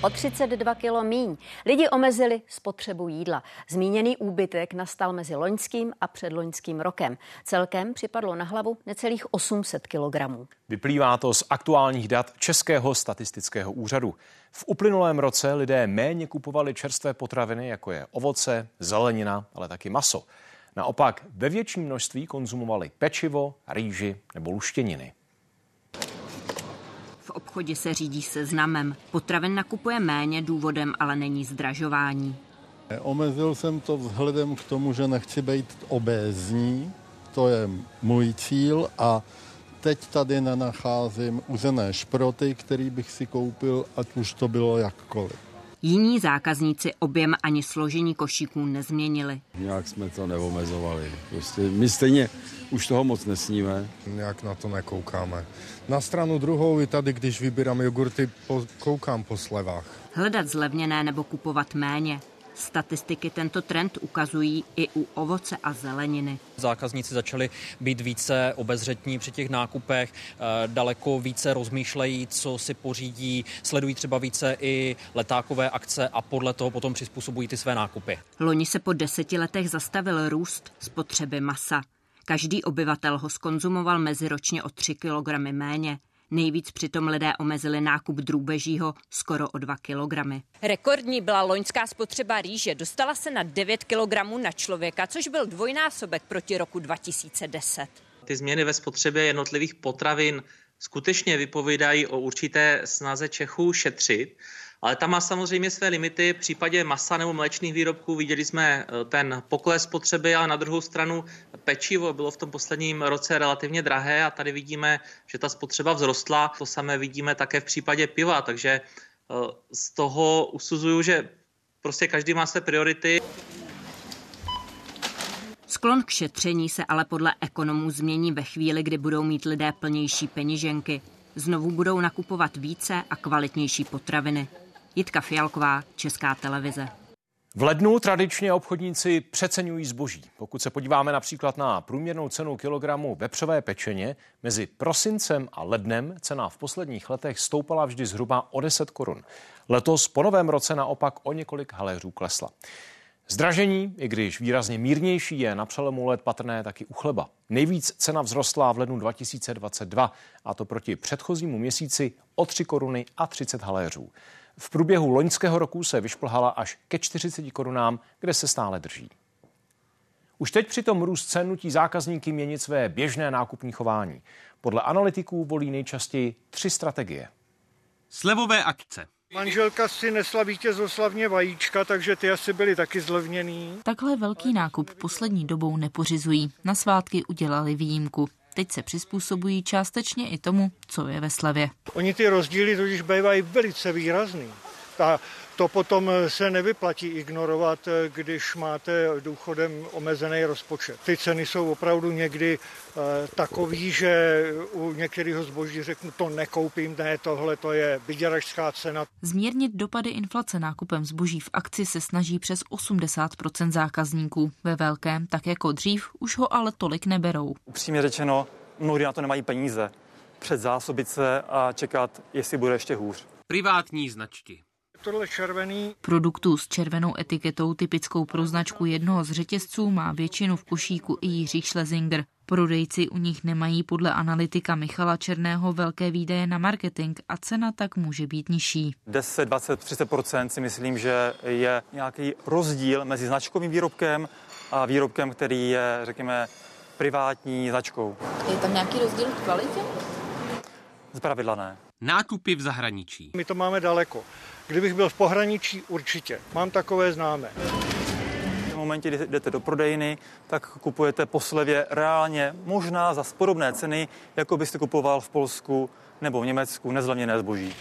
O 32 kilo míň. Lidi omezili spotřebu jídla. Zmíněný úbytek nastal mezi loňským a předloňským rokem. Celkem připadlo na hlavu necelých 800 kilogramů. Vyplývá to z aktuálních dat Českého statistického úřadu. V uplynulém roce lidé méně kupovali čerstvé potraviny, jako je ovoce, zelenina, ale taky maso. Naopak ve větším množství konzumovali pečivo, rýži nebo luštěniny obchodě se řídí seznamem. Potravin nakupuje méně, důvodem ale není zdražování. Omezil jsem to vzhledem k tomu, že nechci být obézní, to je můj cíl a teď tady nenacházím uzené šproty, který bych si koupil, ať už to bylo jakkoliv. Jiní zákazníci objem ani složení košíků nezměnili. Nějak jsme to neomezovali. Prostě my stejně už toho moc nesníme. Nějak na to nekoukáme. Na stranu druhou i tady, když vybírám jogurty, po, koukám po slevách. Hledat zlevněné nebo kupovat méně. Statistiky tento trend ukazují i u ovoce a zeleniny. Zákazníci začali být více obezřetní při těch nákupech, eh, daleko více rozmýšlejí, co si pořídí, sledují třeba více i letákové akce a podle toho potom přizpůsobují ty své nákupy. Loni se po deseti letech zastavil růst spotřeby masa. Každý obyvatel ho skonzumoval meziročně o 3 kg méně. Nejvíc přitom lidé omezili nákup drůbežího skoro o 2 kilogramy. Rekordní byla loňská spotřeba rýže. Dostala se na 9 kg na člověka, což byl dvojnásobek proti roku 2010. Ty změny ve spotřebě jednotlivých potravin skutečně vypovídají o určité snaze Čechů šetřit ale tam má samozřejmě své limity. V případě masa nebo mléčných výrobků viděli jsme eh, ten pokles spotřeby, ale na druhou stranu pečivo bylo v tom posledním roce relativně drahé a tady vidíme, že ta spotřeba vzrostla. To samé vidíme také v případě piva, takže eh, z toho usuzuju, že prostě každý má své priority. Sklon k šetření se ale podle ekonomů změní ve chvíli, kdy budou mít lidé plnější peněženky. Znovu budou nakupovat více a kvalitnější potraviny. Jitka Fialková, Česká televize. V lednu tradičně obchodníci přeceňují zboží. Pokud se podíváme například na průměrnou cenu kilogramu vepřové pečeně, mezi prosincem a lednem cena v posledních letech stoupala vždy zhruba o 10 korun. Letos po novém roce naopak o několik haléřů klesla. Zdražení, i když výrazně mírnější, je na přelomu let patrné taky u chleba. Nejvíc cena vzrostla v lednu 2022, a to proti předchozímu měsíci o 3 koruny a 30 haléřů. V průběhu loňského roku se vyšplhala až ke 40 korunám, kde se stále drží. Už teď přitom růst cen nutí zákazníky měnit své běžné nákupní chování. Podle analytiků volí nejčastěji tři strategie. Slevové akce. Manželka si nesla vítězoslavně vajíčka, takže ty asi byly taky zlevněný. Takhle velký nákup poslední dobou nepořizují. Na svátky udělali výjimku. Teď se přizpůsobují částečně i tomu, co je ve slevě. Oni ty rozdíly totiž bývají velice výrazný. Ta to potom se nevyplatí ignorovat, když máte důchodem omezený rozpočet. Ty ceny jsou opravdu někdy eh, takový, že u některého zboží řeknu, to nekoupím, ne, tohle to je vyděračská cena. Zmírnit dopady inflace nákupem zboží v akci se snaží přes 80% zákazníků. Ve velkém, tak jako dřív, už ho ale tolik neberou. Upřímně řečeno, mnohdy na to nemají peníze. Předzásobit se a čekat, jestli bude ještě hůř. Privátní značky tohle červený. Produktů s červenou etiketou typickou pro značku jednoho z řetězců má většinu v košíku i Jiří Schlesinger. Prodejci u nich nemají podle analytika Michala Černého velké výdaje na marketing a cena tak může být nižší. 10, 20, 30% si myslím, že je nějaký rozdíl mezi značkovým výrobkem a výrobkem, který je, řekněme, privátní značkou. Je tam nějaký rozdíl v kvalitě? Zpravidla ne. Nákupy v zahraničí. My to máme daleko. Kdybych byl v pohraničí, určitě. Mám takové známé. V momentě, kdy jdete do prodejny, tak kupujete po slevě reálně možná za podobné ceny, jako byste kupoval v Polsku nebo v Německu nezlevněné zboží.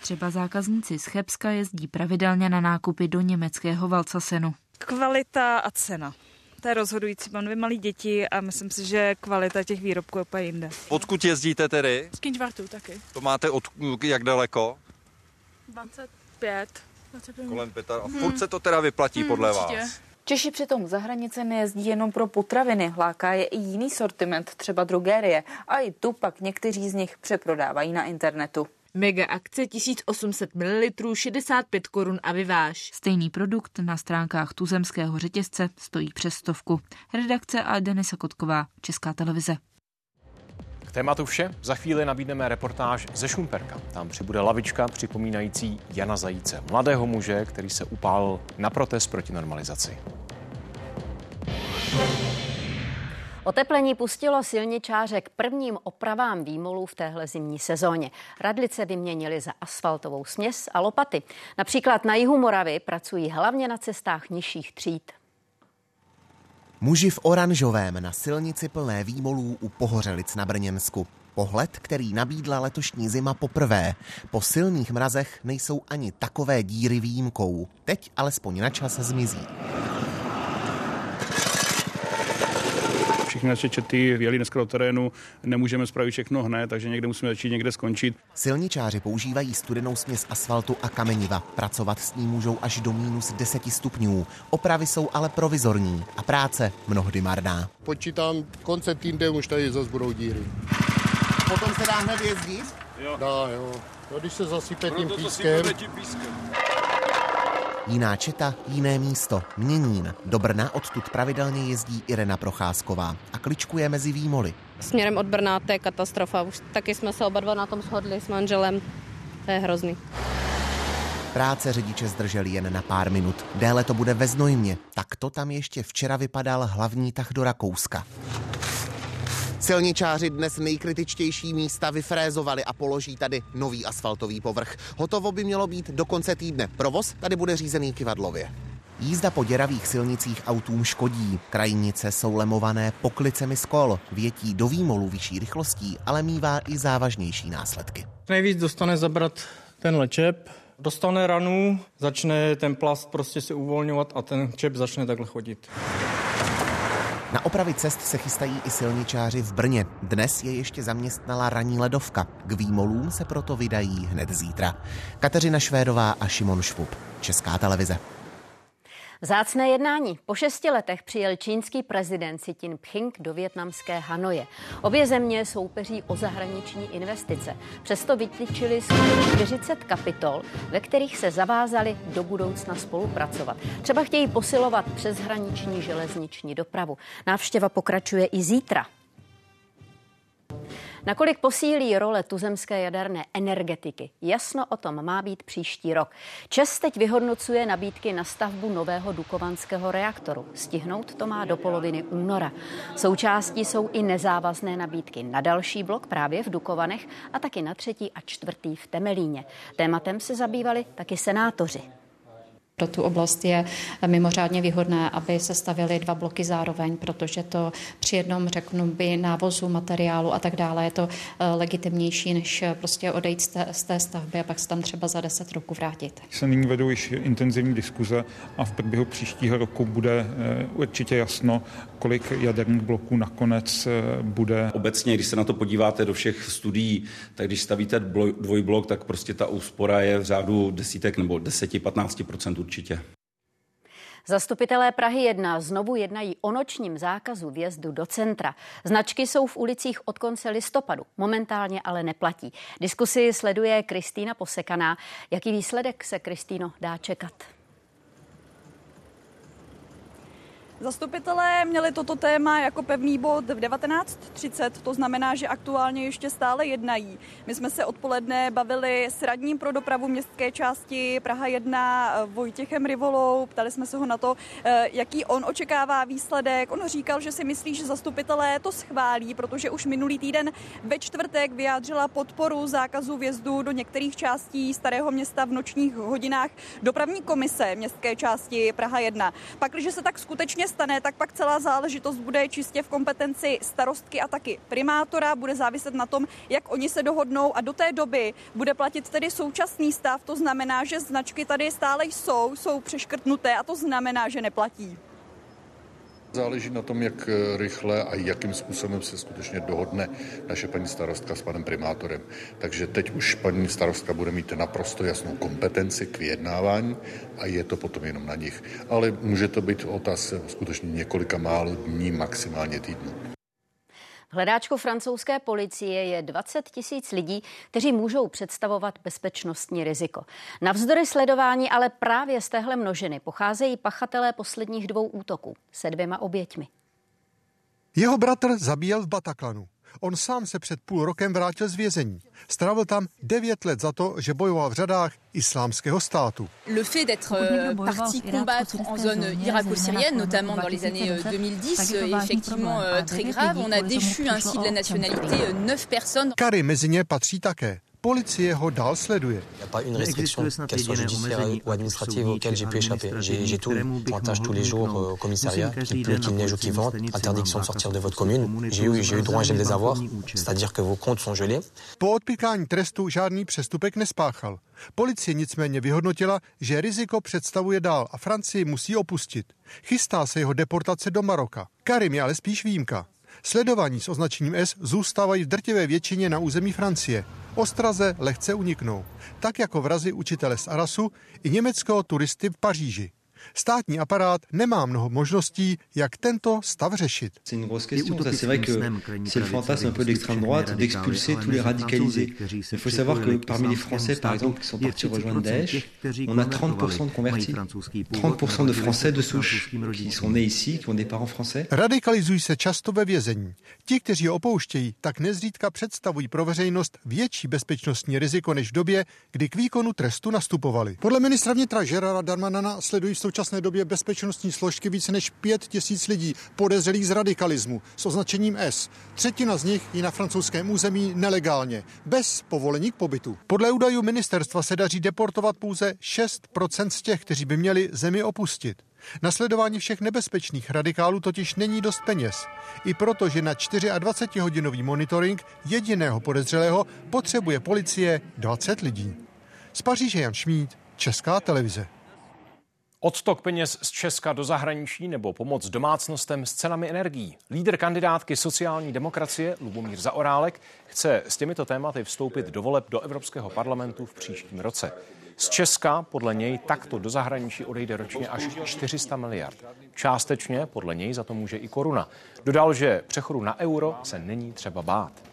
Třeba zákazníci z Chebska jezdí pravidelně na nákupy do německého Valcasenu. Kvalita a cena. To je rozhodující. Mám dvě malé děti a myslím si, že kvalita těch výrobků je úplně jinde. Odkud jezdíte tedy? Z Kinčvartu taky. To máte od jak daleko? 25. 25 Kolem pěta. A furt se to teda vyplatí hmm, podle určitě. vás? Češi přitom za hranice nejezdí jenom pro potraviny, hláká je i jiný sortiment, třeba drogérie. A i tu pak někteří z nich přeprodávají na internetu. Mega akce 1800 ml 65 korun a vyváž. Stejný produkt na stránkách tuzemského řetězce stojí přes stovku. Redakce a Denisa Kotková, Česká televize. K tématu vše. Za chvíli nabídneme reportáž ze Šumperka. Tam přibude lavička připomínající Jana Zajíce, mladého muže, který se upálil na protest proti normalizaci. Oteplení pustilo silničáře k prvním opravám výmolů v téhle zimní sezóně. Radlice vyměnili za asfaltovou směs a lopaty. Například na jihu Moravy pracují hlavně na cestách nižších tříd. Muži v oranžovém na silnici plné výmolů u Pohořelic na Brněnsku. Pohled, který nabídla letošní zima poprvé. Po silných mrazech nejsou ani takové díry výjimkou. Teď alespoň na čas zmizí. Všichni naše čety jeli dneska do terénu, nemůžeme spravit všechno hned, takže někde musíme začít, někde skončit. Silničáři používají studenou směs asfaltu a kameniva. Pracovat s ní můžou až do minus 10 stupňů. Opravy jsou ale provizorní a práce mnohdy marná. Počítám, konce týdne už tady zase budou díry. Potom se dá hned jezdit? Jo. Dá, jo. No, když se zasype tím pískem. Jiná četa, jiné místo, Měnín. Do Brna odtud pravidelně jezdí Irena Procházková a kličkuje mezi výmoly. Směrem od Brna to je katastrofa. Už taky jsme se oba dva na tom shodli s manželem. To je hrozný. Práce řidiče zdrželi jen na pár minut. Déle to bude ve Znojmě. Tak to tam ještě včera vypadal hlavní tah do Rakouska. Silničáři dnes nejkritičtější místa vyfrézovali a položí tady nový asfaltový povrch. Hotovo by mělo být do konce týdne. Provoz tady bude řízený kivadlově. Jízda po děravých silnicích autům škodí. Krajnice jsou lemované poklicemi z kol, větí do výmolu vyšší rychlostí, ale mývá i závažnější následky. Nejvíc dostane zabrat ten lečep, dostane ranu, začne ten plast prostě se uvolňovat a ten čep začne takhle chodit. Na opravy cest se chystají i silničáři v Brně. Dnes je ještě zaměstnala ranní ledovka. K výmolům se proto vydají hned zítra. Kateřina Švédová a Šimon Švup. Česká televize. Zácné jednání. Po šesti letech přijel čínský prezident Xi Jinping do větnamské Hanoje. Obě země soupeří o zahraniční investice. Přesto vytýčili 40 kapitol, ve kterých se zavázali do budoucna spolupracovat. Třeba chtějí posilovat přeshraniční železniční dopravu. Návštěva pokračuje i zítra. Nakolik posílí role tuzemské jaderné energetiky? Jasno o tom má být příští rok. Čes teď vyhodnocuje nabídky na stavbu nového dukovanského reaktoru. Stihnout to má do poloviny února. Součástí jsou i nezávazné nabídky na další blok právě v Dukovanech a taky na třetí a čtvrtý v Temelíně. Tématem se zabývali taky senátoři. Pro tu oblast je mimořádně výhodné, aby se stavily dva bloky zároveň, protože to při jednom, řeknu by, návozu materiálu a tak dále je to eh, legitimnější, než prostě odejít z té, z té stavby a pak se tam třeba za deset roku vrátit. Se nyní vedou již intenzivní diskuze a v průběhu příštího roku bude eh, určitě jasno, kolik jaderných bloků nakonec eh, bude. Obecně, když se na to podíváte do všech studií, tak když stavíte dvojblok, tak prostě ta úspora je v řádu desítek nebo 10-15 určitě. Zastupitelé Prahy 1 znovu jednají o nočním zákazu vjezdu do centra. Značky jsou v ulicích od konce listopadu, momentálně ale neplatí. Diskusi sleduje Kristýna Posekaná. Jaký výsledek se, Kristýno, dá čekat? Zastupitelé měli toto téma jako pevný bod v 19.30, to znamená, že aktuálně ještě stále jednají. My jsme se odpoledne bavili s radním pro dopravu městské části Praha 1 Vojtěchem Rivolou, ptali jsme se ho na to, eh, jaký on očekává výsledek. On říkal, že si myslí, že zastupitelé to schválí, protože už minulý týden ve čtvrtek vyjádřila podporu zákazu vjezdu do některých částí Starého města v nočních hodinách dopravní komise městské části Praha 1. Pak, když se tak skutečně stane, tak pak celá záležitost bude čistě v kompetenci starostky a taky primátora. Bude záviset na tom, jak oni se dohodnou a do té doby bude platit tedy současný stav. To znamená, že značky tady stále jsou, jsou přeškrtnuté a to znamená, že neplatí. Záleží na tom, jak eh, rychle a jakým způsobem se skutečně dohodne naše paní starostka s panem primátorem. Takže teď už paní starostka bude mít naprosto jasnou kompetenci k vyjednávání a je to potom jenom na nich. Ale může to být otázka skutečně několika málo dní, maximálně týdnů. V hledáčku francouzské policie je 20 tisíc lidí, kteří můžou představovat bezpečnostní riziko. Navzdory sledování ale právě z téhle množiny pocházejí pachatelé posledních dvou útoků se dvěma oběťmi. Jeho bratr zabíjel v Bataklanu. On sám se před půl rokem vrátil z vězení. Strávil tam devět let za to, že bojoval v řadách islámského státu. Le fait d'être euh, parti combattre en zone irako-syrienne, notamment dans les années 2010, euh, est effectivement euh, très grave. On a déchu ainsi de la nationalité neuf personnes. Kary mezi ně patří také. Policie ho dál sleduje. Il n'y a pas une restriction, qu'elle soit judiciaire ou administrative, auquel j'ai pu échapper. J'ai tout. Pointage tous les jours au commissariat, qu'il pleut, qu'il neige ou qu'il vente, interdiction de sortir de votre commune. J'ai eu, eu droit à un gel des avoirs, c'est-à-dire que vos comptes sont gelés. Po odpíkání trestu žádný přestupek nespáchal. Policie nicméně vyhodnotila, že riziko představuje dál a Francii musí opustit. Chystá se jeho deportace do Maroka. Karim je ale spíš výjimka. Sledovaní s označením S zůstávají v drtivé většině na území Francie. Ostraze lehce uniknou, tak jako vrazy učitele z Arasu i německého turisty v Paříži. Státní aparát nemá mnoho možností, jak tento stav řešit. C'est une grosse question. Ça, c'est vrai que c'est le fantasme un peu d'extrême droite d'expulser tous les radicalisés. Il faut savoir que parmi les Français, par exemple, qui sont partis rejoindre Daesh, on a 30% de convertis. 30% de Français de souche qui sont nés ici, qui ont des parents français. Radikalizují se často ve vězení. Ti, kteří ho opouštějí, tak nezřídka představují pro veřejnost větší bezpečnostní riziko než v době, kdy k výkonu trestu nastupovali. Podle ministra vnitra Gerara Darmanana sledují v současné době bezpečnostní složky více než pět tisíc lidí podezřelých z radikalismu s označením S. Třetina z nich je na francouzském území nelegálně, bez povolení k pobytu. Podle údajů ministerstva se daří deportovat pouze 6% z těch, kteří by měli zemi opustit. Na sledování všech nebezpečných radikálů totiž není dost peněz. I proto, že na 24-hodinový monitoring jediného podezřelého potřebuje policie 20 lidí. Z Paříže Jan Šmíd, Česká televize. Odtok peněz z Česka do zahraničí nebo pomoc domácnostem s cenami energií. Lídr kandidátky sociální demokracie Lubomír Zaorálek chce s těmito tématy vstoupit do voleb do Evropského parlamentu v příštím roce. Z Česka podle něj takto do zahraničí odejde ročně až 400 miliard. Částečně podle něj za to může i koruna. Dodal, že přechodu na euro se není třeba bát.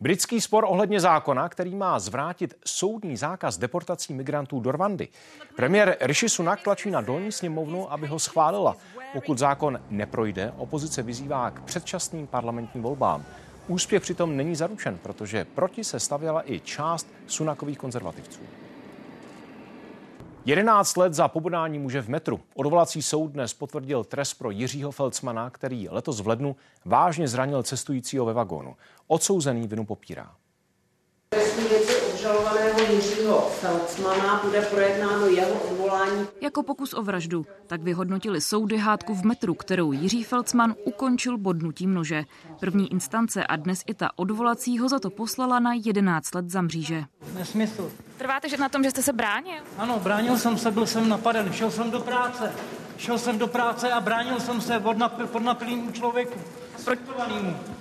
Britský spor ohledně zákona, který má zvrátit soudní zákaz deportací migrantů do Rwandy. Premiér Rishi Sunak tlačí na dolní sněmovnu, aby ho schválila. Pokud zákon neprojde, opozice vyzývá k předčasným parlamentním volbám. Úspěch přitom není zaručen, protože proti se stavěla i část sunakových konzervativců. 11 let za pobodání muže v metru. Odvolací soud dnes potvrdil trest pro Jiřího Felcmana, který letos v lednu vážně zranil cestujícího ve vagónu. Odsouzený vinu popírá. Obžalovaného Jiřího Felcmana bude projednáno jeho odvolání. Jako pokus o vraždu, tak vyhodnotili soudy hádku v metru, kterou Jiří Felcman ukončil bodnutím nože. První instance a dnes i ta odvolací ho za to poslala na 11 let za mříže. Nesmysl. Trváte že na tom, že jste se bránil? Ano, bránil jsem se, byl jsem napaden, šel jsem do práce. Šel jsem do práce a bránil jsem se pod, nap- pod napilým člověku. Proč,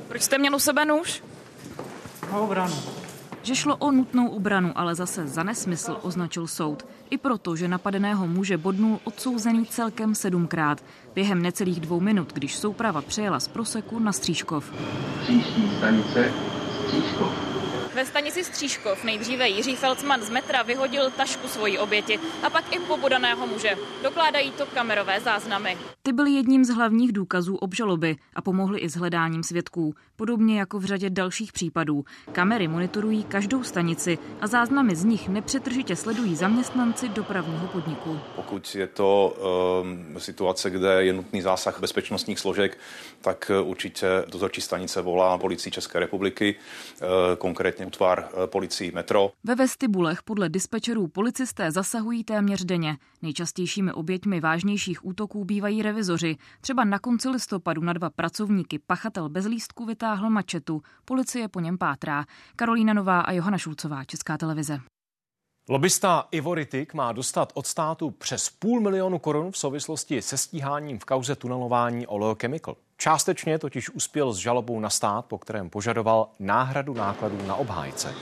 proč jste měl u sebe nůž? Na obranu. Že šlo o nutnou obranu, ale zase za nesmysl označil soud. I proto, že napadeného muže bodnul odsouzený celkem sedmkrát. Během necelých dvou minut, když souprava přejela z Proseku na Střížkov. Příští stanice Střížkov. Ve stanici Střížkov nejdříve Jiří Felcman z metra vyhodil tašku svojí oběti a pak i pobodaného muže. Dokládají to kamerové záznamy. Ty byly jedním z hlavních důkazů obžaloby a pomohly i s hledáním svědků. Podobně jako v řadě dalších případů. Kamery monitorují každou stanici a záznamy z nich nepřetržitě sledují zaměstnanci dopravního podniku. Pokud je to um, situace, kde je nutný zásah bezpečnostních složek, tak uh, určitě dozorčí stanice volá policii České republiky, uh, konkrétně útvar uh, policii Metro. Ve vestibulech podle dispečerů policisté zasahují téměř denně. Nejčastějšími oběťmi vážnějších útoků bývají revizoři. Třeba na konci listopadu na dva pracovníky pachatel bez lístku vytáhl mačetu. Policie po něm pátrá. Karolína Nová a Johana Šulcová, Česká televize. Lobista Ivo Rittik má dostat od státu přes půl milionu korun v souvislosti se stíháním v kauze tunelování Oleochemical. Částečně totiž uspěl s žalobou na stát, po kterém požadoval náhradu nákladů na obhájce.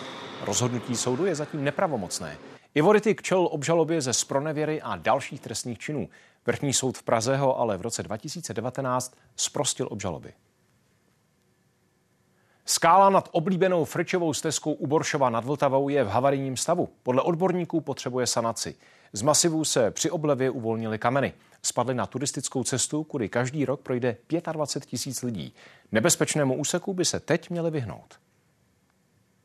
Rozhodnutí soudu je zatím nepravomocné. Ivo Rittik čel obžalobě ze spronevěry a dalších trestných činů. Vrchní soud v Praze ho ale v roce 2019 sprostil obžaloby. Skála nad oblíbenou Frčovou stezkou u Boršova nad Vltavou je v havarijním stavu. Podle odborníků potřebuje sanaci. Z masivů se při oblevě uvolnily kameny. Spadly na turistickou cestu, kudy každý rok projde 25 tisíc lidí. Nebezpečnému úseku by se teď měli vyhnout.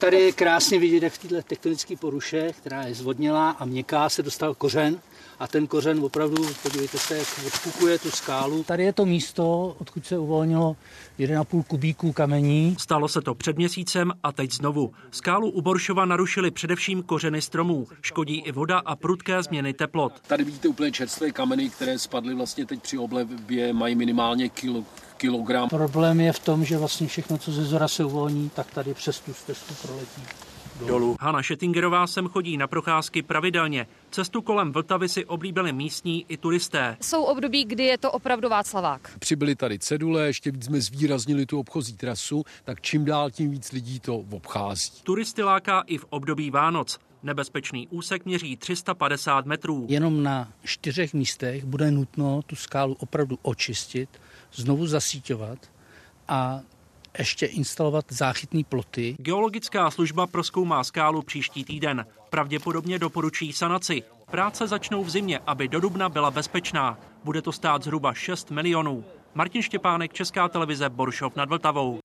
Tady je krásně vidět, jak v této tektonické poruše, která je zvodnělá a měkká, se dostal kořen a ten kořen opravdu, podívejte se, jak odpukuje tu skálu. Tady je to místo, odkud se uvolnilo 1,5 kubíků kamení. Stalo se to před měsícem a teď znovu. Skálu u Boršova narušily především kořeny stromů. Škodí i voda a prudké změny teplot. Tady vidíte úplně čerstvé kameny, které spadly vlastně teď při oblevě, mají minimálně kilo, kilogram. Problém je v tom, že vlastně všechno, co ze zora se uvolní, tak tady přes tu cestu proletí. Dolů. Hanna Šettingerová sem chodí na procházky pravidelně. Cestu kolem Vltavy si oblíbili místní i turisté. Jsou období, kdy je to opravdu Václavák. Přibyly tady cedule, ještě víc jsme zvýraznili tu obchozí trasu, tak čím dál tím víc lidí to obchází. Turisty láká i v období Vánoc. Nebezpečný úsek měří 350 metrů. Jenom na čtyřech místech bude nutno tu skálu opravdu očistit, znovu zasíťovat a ještě instalovat záchytné ploty. Geologická služba proskoumá skálu příští týden. Pravděpodobně doporučí sanaci. Práce začnou v zimě, aby do dubna byla bezpečná. Bude to stát zhruba 6 milionů. Martin Štěpánek, Česká televize, Boršov nad Vltavou.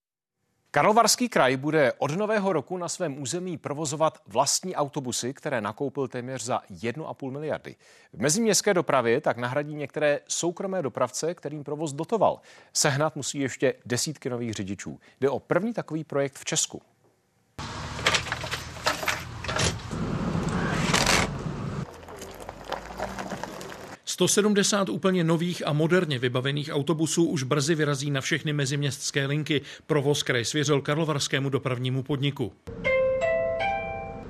Karlovarský kraj bude od nového roku na svém území provozovat vlastní autobusy, které nakoupil téměř za 1,5 miliardy. V meziměstské dopravě tak nahradí některé soukromé dopravce, kterým provoz dotoval. Sehnat musí ještě desítky nových řidičů. Jde o první takový projekt v Česku. 170 úplně nových a moderně vybavených autobusů už brzy vyrazí na všechny meziměstské linky. Provoz kraj svěřil Karlovarskému dopravnímu podniku.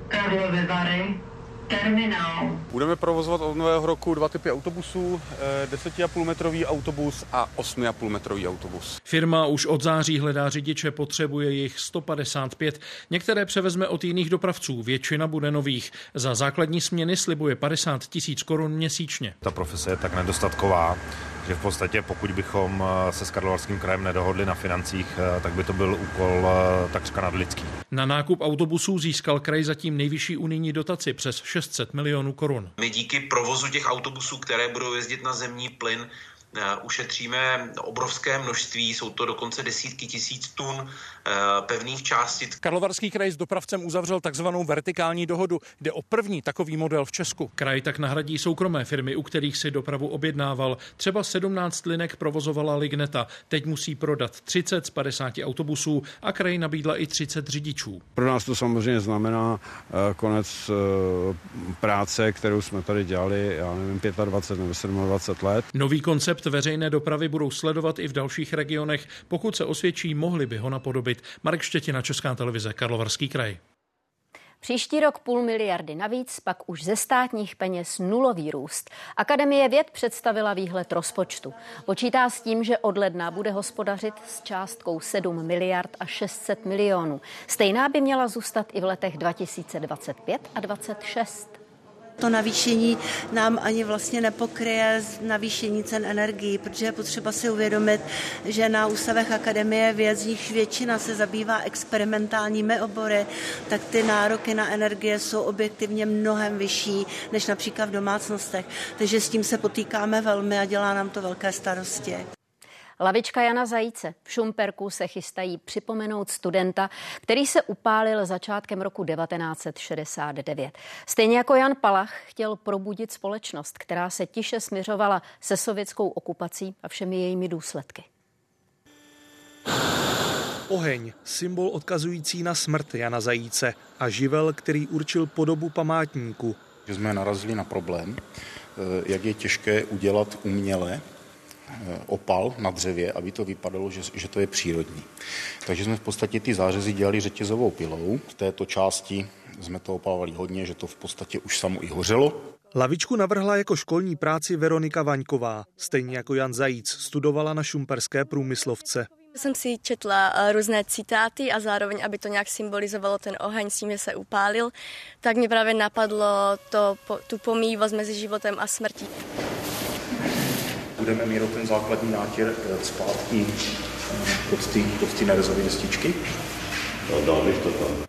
Karlovy Vary, terminál. Budeme provozovat od nového roku dva typy autobusů, 10,5 metrový autobus a 8,5 metrový autobus. Firma už od září hledá řidiče, potřebuje jich 155. Některé převezme od jiných dopravců, většina bude nových. Za základní směny slibuje 50 tisíc korun měsíčně. Ta profese je tak nedostatková, že v podstatě pokud bychom se s Karlovarským krajem nedohodli na financích, tak by to byl úkol takřka nadlidský. Na nákup autobusů získal kraj zatím nejvyšší unijní dotaci přes 600 milionů korun. My díky provozu těch autobusů, které budou jezdit na zemní plyn, ušetříme obrovské množství, jsou to dokonce desítky tisíc tun pevných částic. Karlovarský kraj s dopravcem uzavřel takzvanou vertikální dohodu. Jde o první takový model v Česku. Kraj tak nahradí soukromé firmy, u kterých si dopravu objednával. Třeba 17 linek provozovala Ligneta. Teď musí prodat 30 z 50 autobusů a kraj nabídla i 30 řidičů. Pro nás to samozřejmě znamená konec práce, kterou jsme tady dělali, já nevím, 25 nebo 27 let. Nový koncept veřejné dopravy budou sledovat i v dalších regionech. Pokud se osvědčí, mohli by ho napodobit. Marek Štětina, Česká televize, Karlovarský kraj. Příští rok půl miliardy navíc, pak už ze státních peněz nulový růst. Akademie věd představila výhled rozpočtu. Počítá s tím, že od ledna bude hospodařit s částkou 7 miliard a 600 milionů. Stejná by měla zůstat i v letech 2025 a 2026. To navýšení nám ani vlastně nepokryje navýšení cen energií, protože je potřeba si uvědomit, že na ústavech Akademie věc, z nichž většina se zabývá experimentálními obory, tak ty nároky na energie jsou objektivně mnohem vyšší než například v domácnostech. Takže s tím se potýkáme velmi a dělá nám to velké starosti. Lavička Jana Zajíce v Šumperku se chystají připomenout studenta, který se upálil začátkem roku 1969. Stejně jako Jan Palach chtěl probudit společnost, která se tiše směřovala se sovětskou okupací a všemi jejími důsledky. Oheň, symbol odkazující na smrt Jana Zajíce a živel, který určil podobu památníku. Že jsme narazili na problém, eh, jak je těžké udělat uměle opal na dřevě, aby to vypadalo, že, že to je přírodní. Takže jsme v podstatě ty zářezy dělali řetězovou pilou. V této části jsme to opalovali hodně, že to v podstatě už samo i hořelo. Lavičku navrhla jako školní práci Veronika Vaňková, stejně jako Jan Zajíc, studovala na šumperské průmyslovce. Jsem si četla eh, různé citáty a zároveň, aby to nějak symbolizovalo ten oheň s tím, že se upálil, tak mě právě napadlo to, tu pomývost mezi životem a smrtí budeme mít ten základní nátěr eh, zpátky eh, pod ty, pod ty nerezové destičky.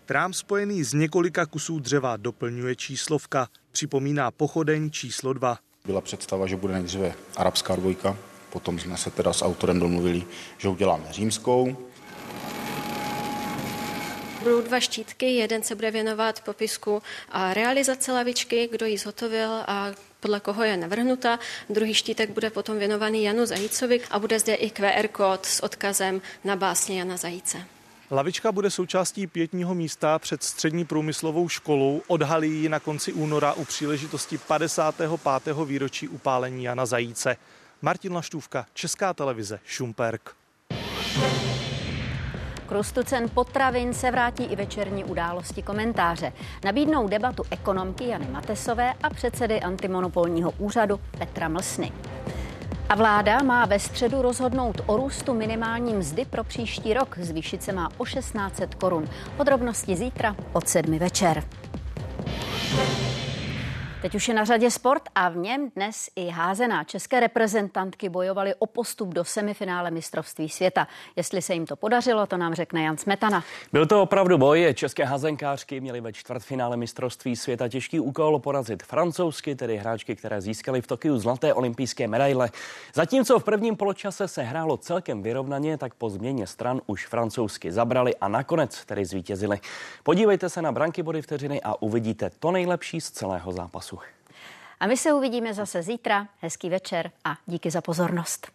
Trám spojený z několika kusů dřeva doplňuje číslovka. Připomíná pochodeň číslo 2. Byla představa, že bude nejdříve arabská dvojka, potom jsme se teda s autorem domluvili, že uděláme římskou, budou dva štítky, jeden se bude věnovat popisku a realizace lavičky, kdo ji zhotovil a podle koho je navrhnuta. Druhý štítek bude potom věnovaný Janu Zajícovi a bude zde i QR kód s odkazem na básně Jana Zajíce. Lavička bude součástí pětního místa před střední průmyslovou školou. Odhalí ji na konci února u příležitosti 55. výročí upálení Jana Zajíce. Martin Laštůvka, Česká televize, Šumperk. K růstu cen potravin se vrátí i večerní události komentáře. Nabídnou debatu ekonomky Jany Matesové a předsedy antimonopolního úřadu Petra Mlsny. A vláda má ve středu rozhodnout o růstu minimální mzdy pro příští rok. Zvýšit se má o 1600 korun. Podrobnosti zítra od sedmi večer. Teď už je na řadě sport a v něm dnes i házená. České reprezentantky bojovaly o postup do semifinále mistrovství světa. Jestli se jim to podařilo, to nám řekne Jan Smetana. Byl to opravdu boj. České házenkářky měly ve čtvrtfinále mistrovství světa těžký úkol porazit francouzsky, tedy hráčky, které získaly v Tokiu zlaté olympijské medaile. Zatímco v prvním poločase se hrálo celkem vyrovnaně, tak po změně stran už francouzsky zabrali a nakonec tedy zvítězili. Podívejte se na branky body vteřiny a uvidíte to nejlepší z celého zápasu. A my se uvidíme zase zítra. Hezký večer a díky za pozornost.